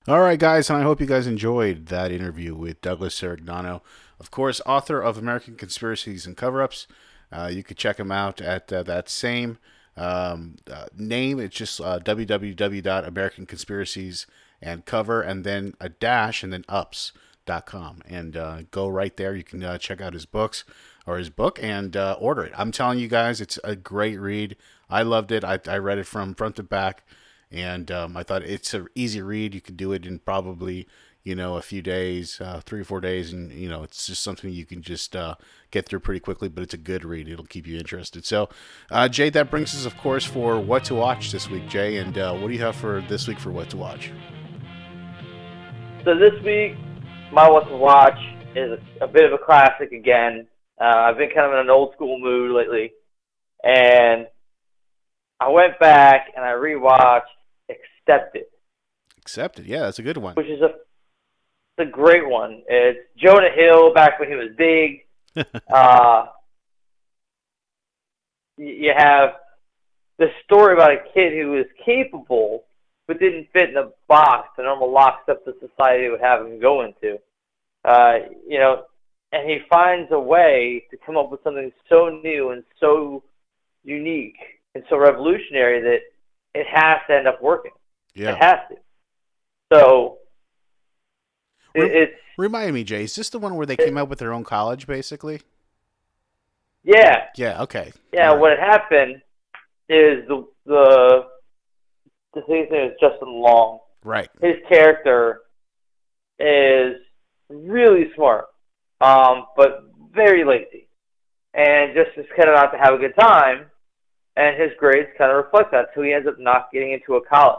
All right, guys, and I hope you guys enjoyed that interview with Douglas Sirignano, of course, author of American Conspiracies and Cover Ups. Uh, you could check him out at uh, that same um, uh, name. It's just uh, www.americanconspiracies and cover, and then a dash, and then ups.com. And uh, go right there. You can uh, check out his books or his book and uh, order it. I'm telling you guys, it's a great read. I loved it. I, I read it from front to back and um, I thought it's an easy read. You could do it in probably you know a few days, uh, three or four days, and you know it's just something you can just uh, get through pretty quickly. But it's a good read; it'll keep you interested. So, uh, Jay, that brings us, of course, for what to watch this week, Jay. And uh, what do you have for this week for what to watch? So this week, my what to watch is a, bit of a classic again. Uh, I've been kind of in an old school mood lately, and I went back and I rewatched Accepted, Accepted, yeah, that's a good one. which is a it's a great one. It's Jonah Hill back when he was big. uh, you have this story about a kid who was capable but didn't fit in the box, the normal lockstep that society would have him go into. Uh, you know, and he finds a way to come up with something so new and so unique and so revolutionary that it has to end up working. Yeah. It has to. So it, it's Remind me, Jay, is this the one where they came out with their own college, basically? yeah, Yeah. Okay. yeah. What had happened is the the the thing is Justin Long. Right. His character is really smart, um, but very lazy, and just is kind of not to have a good time. And his grades kind of reflect that, so he ends up not getting into a college,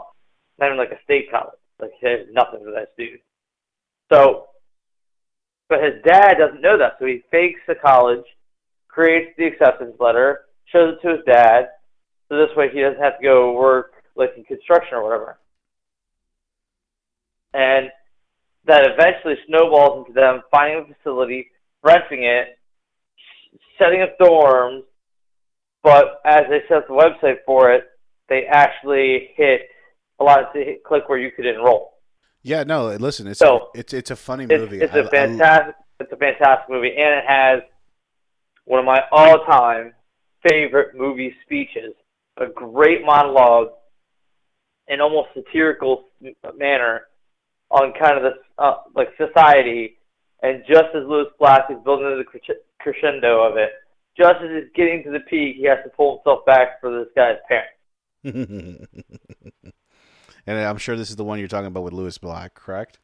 not even like a state college. Like there's nothing for that dude. So, but his dad doesn't know that, so he fakes the college, creates the acceptance letter, shows it to his dad, so this way he doesn't have to go work like in construction or whatever. And that eventually snowballs into them finding a facility, renting it, setting up dorms, but as they set up the website for it, they actually hit a lot to hit click where you could enroll. Yeah. No. Listen, it's So, it's it's a funny It's, movie. it's I- a I- fantastic it's a fantastic movie and it has one of my all time favorite movie speeches. A great monologue in almost satirical manner on kind of this uh, like society and just as Lewis Black is building the crescendo of it, just as it's getting to the peak, he has to pull himself back for this guy's parents. and I'm sure this is the one you're talking about with Lewis Black, correct?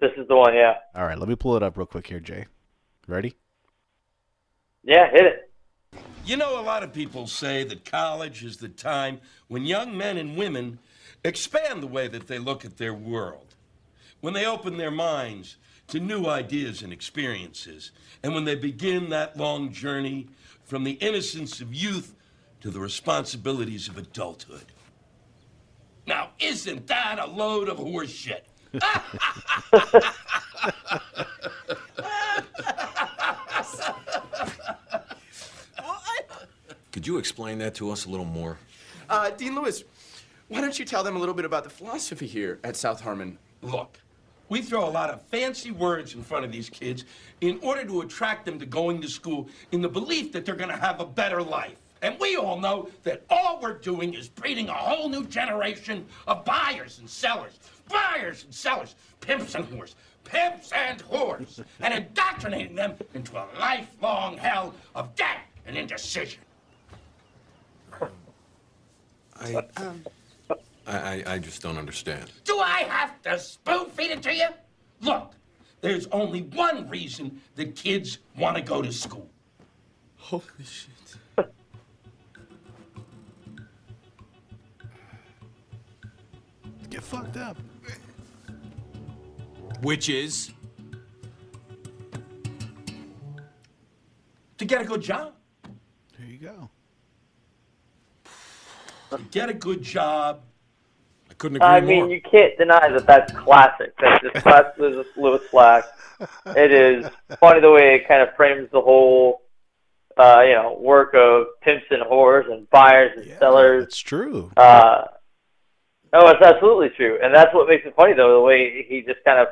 This is the one, yeah. All right, let me pull it up real quick here, Jay. Ready? Yeah, hit it. You know, a lot of people say that college is the time when young men and women expand the way that they look at their world. when they open their minds to new ideas and experiences, and when they begin that long journey from the innocence of youth to the responsibilities of adulthood. Now, isn't that a load of horseshit? Could you explain that to us a little more? Uh, Dean Lewis, why don't you tell them a little bit about the philosophy here at South Harmon? Look, we throw a lot of fancy words in front of these kids in order to attract them to going to school in the belief that they're going to have a better life. And we all know that all we're doing is breeding a whole new generation of buyers and sellers, buyers and sellers, pimps and whores, pimps and whores, and indoctrinating them into a lifelong hell of debt and indecision. I, um. I, I, I just don't understand. Do I have to spoon feed it to you? Look, there's only one reason the kids want to go to school. Holy shit. Get fucked up. Which is? To get a good job. There you go. To get a good job. I couldn't agree I mean, you can't deny that that's classic. That's just classic Lewis- Lewis Black. It is funny the way it kind of frames the whole, uh, you know, work of pimps and whores and buyers and sellers. It's true. Uh, no, it's absolutely true, and that's what makes it funny, though, the way he just kind of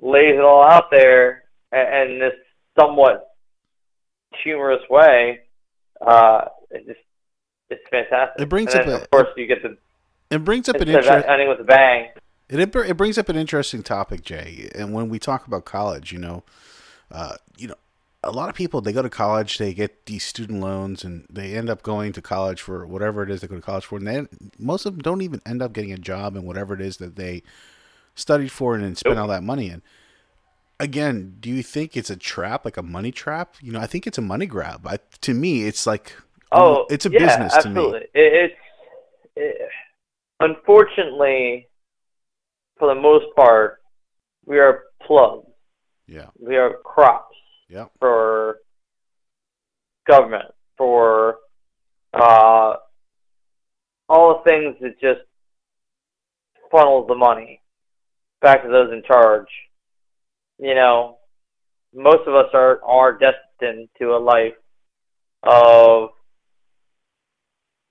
lays it all out there and in this somewhat humorous way. Uh, it just it's fantastic. It brings and up then, a- of course, you get the It brings up an instead of interest. ending with a bang. It, it it brings up an interesting topic, Jay. And when we talk about college, you know, uh, you know, a lot of people they go to college, they get these student loans, and they end up going to college for whatever it is they go to college for. And then most of them don't even end up getting a job in whatever it is that they studied for and then spent all that money in. Again, do you think it's a trap, like a money trap? You know, I think it's a money grab. I, to me, it's like Oh, oh it's a yeah, business to me. absolutely. It, it's it, unfortunately, for the most part, we are plugs. Yeah. We are crops Yeah. for government, for uh, all the things that just funnels the money back to those in charge. You know, most of us are are destined to a life of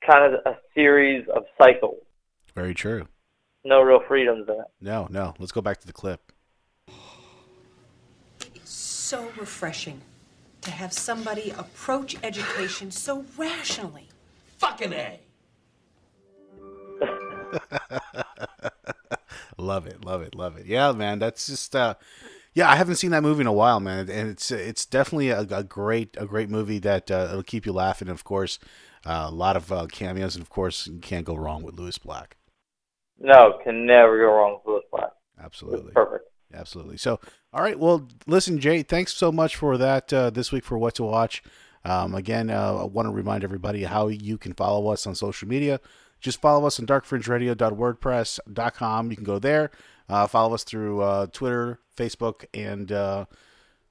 kind of a series of cycles. Very true. No real freedoms in it. No, no. Let's go back to the clip. So refreshing to have somebody approach education so rationally. Fucking A. love it, love it, love it. Yeah, man, that's just uh yeah, I haven't seen that movie in a while, man, and it's it's definitely a, a great a great movie that uh, it'll keep you laughing. Of course, uh, a lot of uh, cameos, and of course, you can't go wrong with Lewis Black. No, can never go wrong with Lewis Black. Absolutely, perfect. Absolutely. So, all right. Well, listen, Jay, thanks so much for that uh, this week for what to watch. Um, again, uh, I want to remind everybody how you can follow us on social media. Just follow us on darkfringeradio.wordpress.com. You can go there. Uh, follow us through uh, Twitter, Facebook, and uh,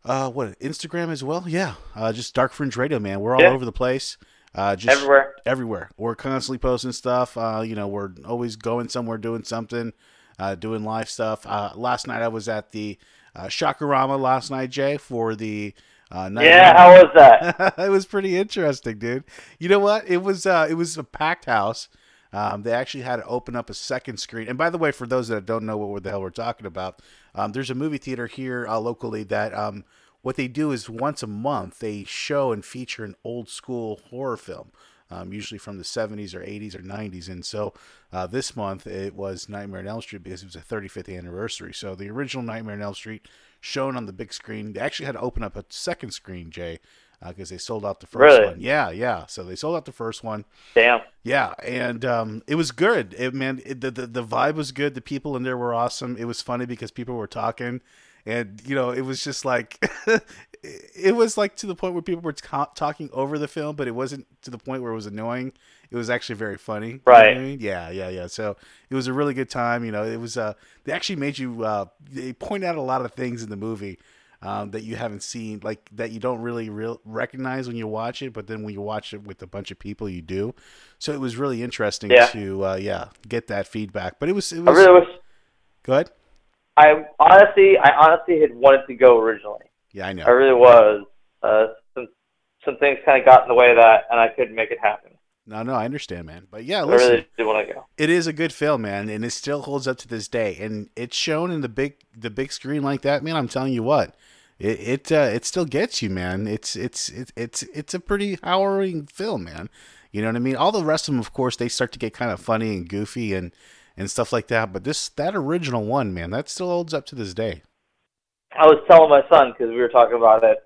uh, what Instagram as well. Yeah, uh, just Dark Fringe Radio, man. We're all Yeah. over the place. Uh, just Everywhere. everywhere. We're constantly posting stuff. Uh, you know, we're always going somewhere, doing something, uh, doing live stuff. Uh, last night I was at the uh, Shakarama last night, Jay, for the uh, night Yeah, how was that? it was pretty interesting, dude. You know what? It was uh, it was a packed house. Um, they actually had to open up a second screen. And by the way, for those that don't know what the hell we're talking about, um, there's a movie theater here uh, locally that um, what they do is once a month they show and feature an old school horror film, um, usually from the 70s or 80s or 90s. And so uh, this month it was Nightmare on Elm Street because it was a 35th anniversary. So the original Nightmare on Elm Street shown on the big screen. They actually had to open up a second screen, Jay, because they sold out the first Really? one. Yeah, yeah. So they sold out the first one. Damn. Yeah, and um, it was good. It man, it, the, the the vibe was good. The people in there were awesome. It was funny because people were talking, and you know, it was just like, it was like to the point where people were ta- talking over the film, but it wasn't to the point where it was annoying. it was actually very funny. You know Right. I mean? Yeah, yeah, yeah. So it was a really good time. You know, it was. Uh, they actually made you. Uh, they point out a lot of things in the movie. Um, that you haven't seen, like that you don't really real recognize when you watch it, but then when you watch it with a bunch of people, you do. So it was really interesting Yeah. to, uh, yeah, get that feedback. But it was, it I was. really wish. Go ahead. I honestly, I honestly had wanted to go originally. Yeah, I know. I really was. Uh, some some things kind of got in the way of that, and I couldn't make it happen. No, no, I understand, man. But yeah, I listen, really did want to go. it is a good film, man, and it still holds up to this day. And it's shown in the big the big screen like that, man. I'm telling you what, it it uh, it still gets you, man. It's it's it's it's it's a pretty harrowing film, man. You know what I mean? All the rest of them, of course, they start to get kind of funny and goofy and and stuff like that. But this that original one, man, that still holds up to this day. I was telling my son because we were talking about it,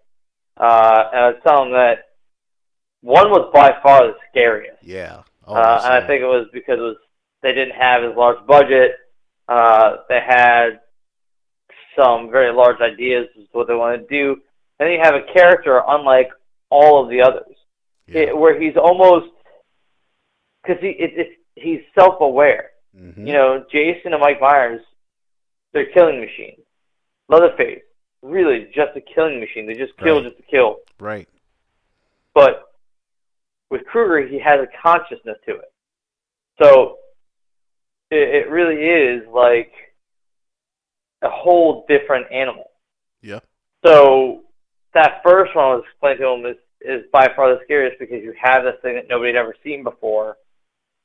uh, and I was telling him that one was by far the scariest. Yeah. Oh, uh, and I think it was because it was they didn't have as large budget. Uh, they had some very large ideas as to what they wanted to do, and then you have a character unlike all of the others, It- where he's almost because he it, it, he's self-aware. Mm-hmm. You know, Jason and Mike Myers, they're killing machines. Leatherface, really just a killing machine. They just kill Right. just to kill. Right. But with Krueger, he has a consciousness to it. So it, it really is like a whole different animal. Yeah. So that first one I was explaining to him is, is by far the scariest because you have this thing that nobody had ever seen before,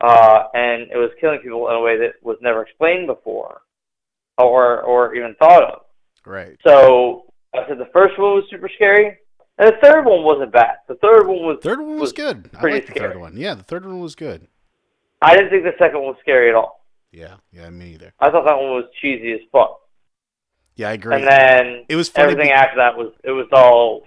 uh, and it was killing people in a way that was never explained before, or or even thought of. Right. So I said the first one was super scary, and the third one wasn't bad. The third one was Third one was, good. I pretty like the scary. third one. Yeah, the third one was good. I didn't think the second one was scary at all. Yeah, yeah, me either. I thought that one was cheesy as fuck. Yeah, I agree. And then it was funny everything be- after that was it was all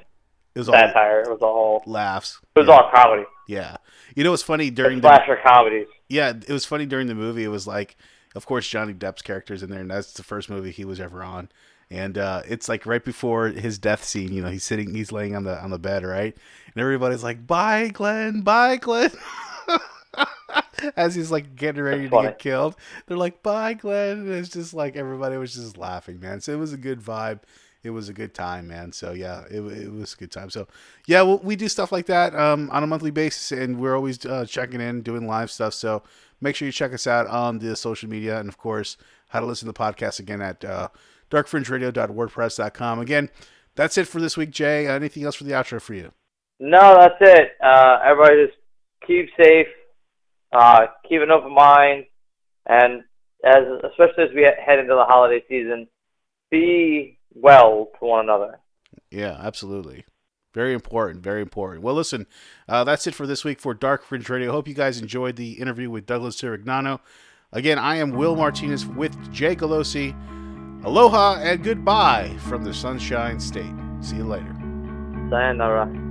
It was all satire. it was all laughs. It was all comedy. Yeah. You know what's funny during the slasher comedies. Yeah, it was funny during the movie. It was like, of course, Johnny Depp's character's in there, and that's the first movie he was ever on. And uh, it's like right before his death scene. You know, he's sitting, he's laying on the on the bed, right? And everybody's like, "Bye, Glenn. Bye, Glenn." As he's like getting ready to funny. get killed, they're like, "Bye, Glenn." And it's just like everybody was just laughing, man. So it was a good vibe. It was a good time, man. So yeah, it, it was a good time. So yeah, we do stuff like that um, on a monthly basis, and we're always uh, checking in, doing live stuff. So make sure you check us out on the social media, and of course, how to listen to the podcast again at uh, darkfringeradio.wordpress.com. Again, that's it for this week, Jay. Anything else for the outro for you? No, that's it. Uh, everybody just keep safe, uh, keep an open mind, and as especially as we head into the holiday season, be well to one another. Yeah, absolutely. Very important. Very important. Well, listen, uh, that's it for this week for Dark Fringe Radio. Hope you guys enjoyed the interview with Douglas Sirignano. Again, I am Will Martinez with Jay Galosi. Aloha and goodbye from the Sunshine State. See you later. Sayonara.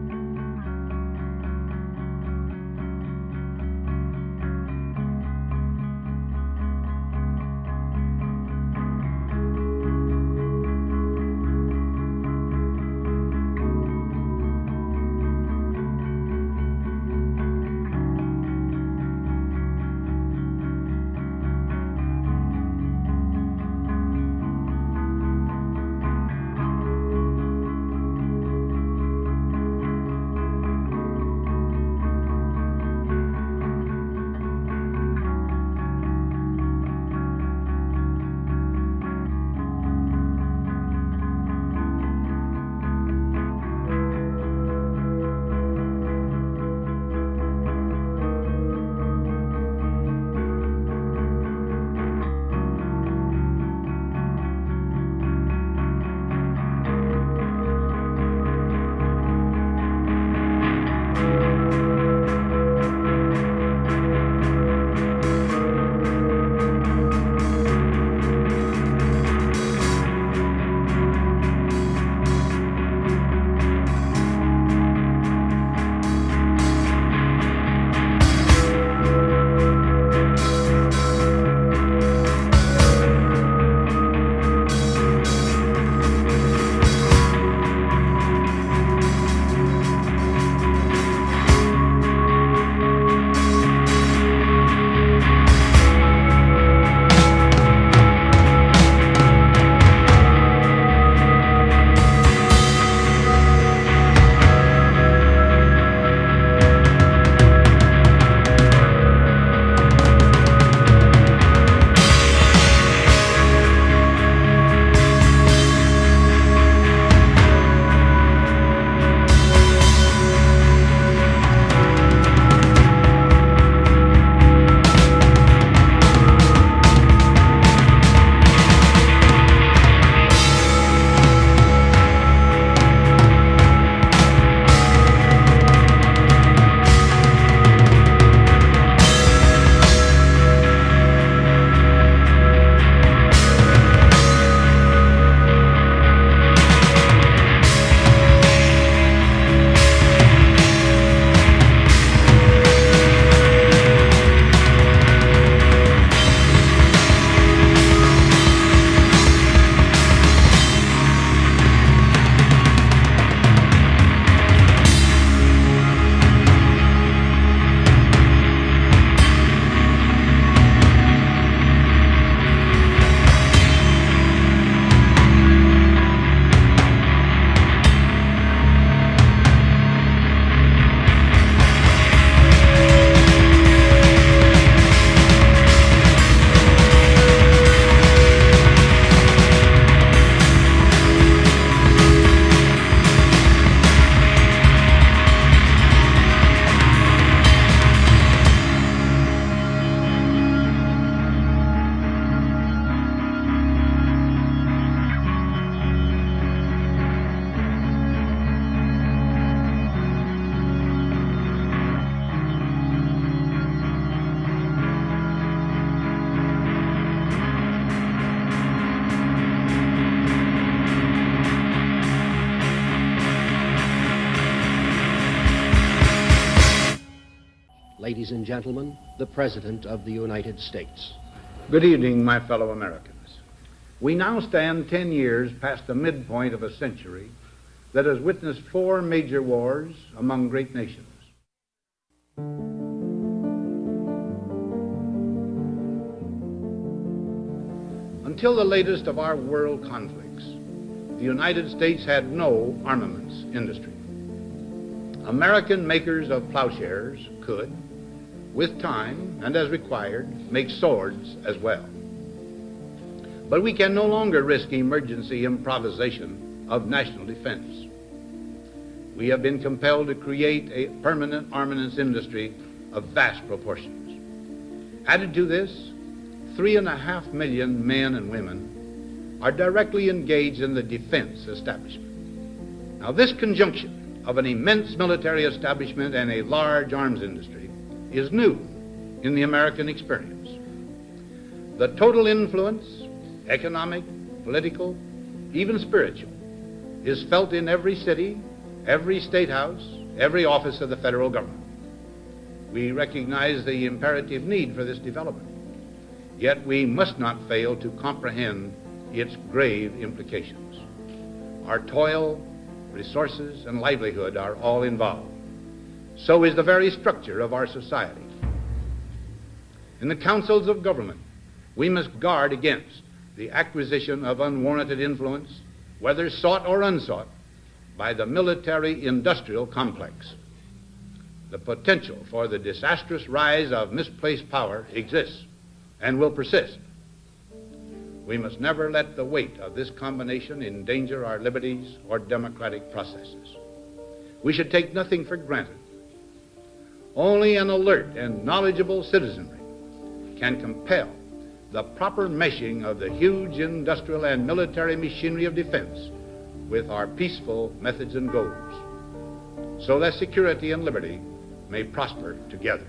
Gentlemen, the President of the United States. Good evening, my fellow Americans. We now stand 10 years past the midpoint of a century that has witnessed four major wars among great nations. Until the latest of our world conflicts, the United States had no armaments industry. American makers of plowshares could, with time and as required, make swords as well. But we can no longer risk emergency improvisation of national defense. We have been compelled to create a permanent armaments industry of vast proportions. Added to this, three and a half million men and women are directly engaged in the defense establishment. Now, this conjunction of an immense military establishment and a large arms industry is new in the American experience. The total influence, economic, political, even spiritual, is felt in every city, every state house, every office of the federal government. We recognize the imperative need for this development. Yet we must not fail to comprehend its grave implications. Our toil, resources, and livelihood are all involved. So is the very structure of our society. In the councils of government, we must guard against the acquisition of unwarranted influence, whether sought or unsought, by the military industrial complex. The potential for the disastrous rise of misplaced power exists and will persist. We must never let the weight of this combination endanger our liberties or democratic processes. We should take nothing for granted. Only an alert and knowledgeable citizenry can compel the proper meshing of the huge industrial and military machinery of defense with our peaceful methods and goals, so that security and liberty may prosper together.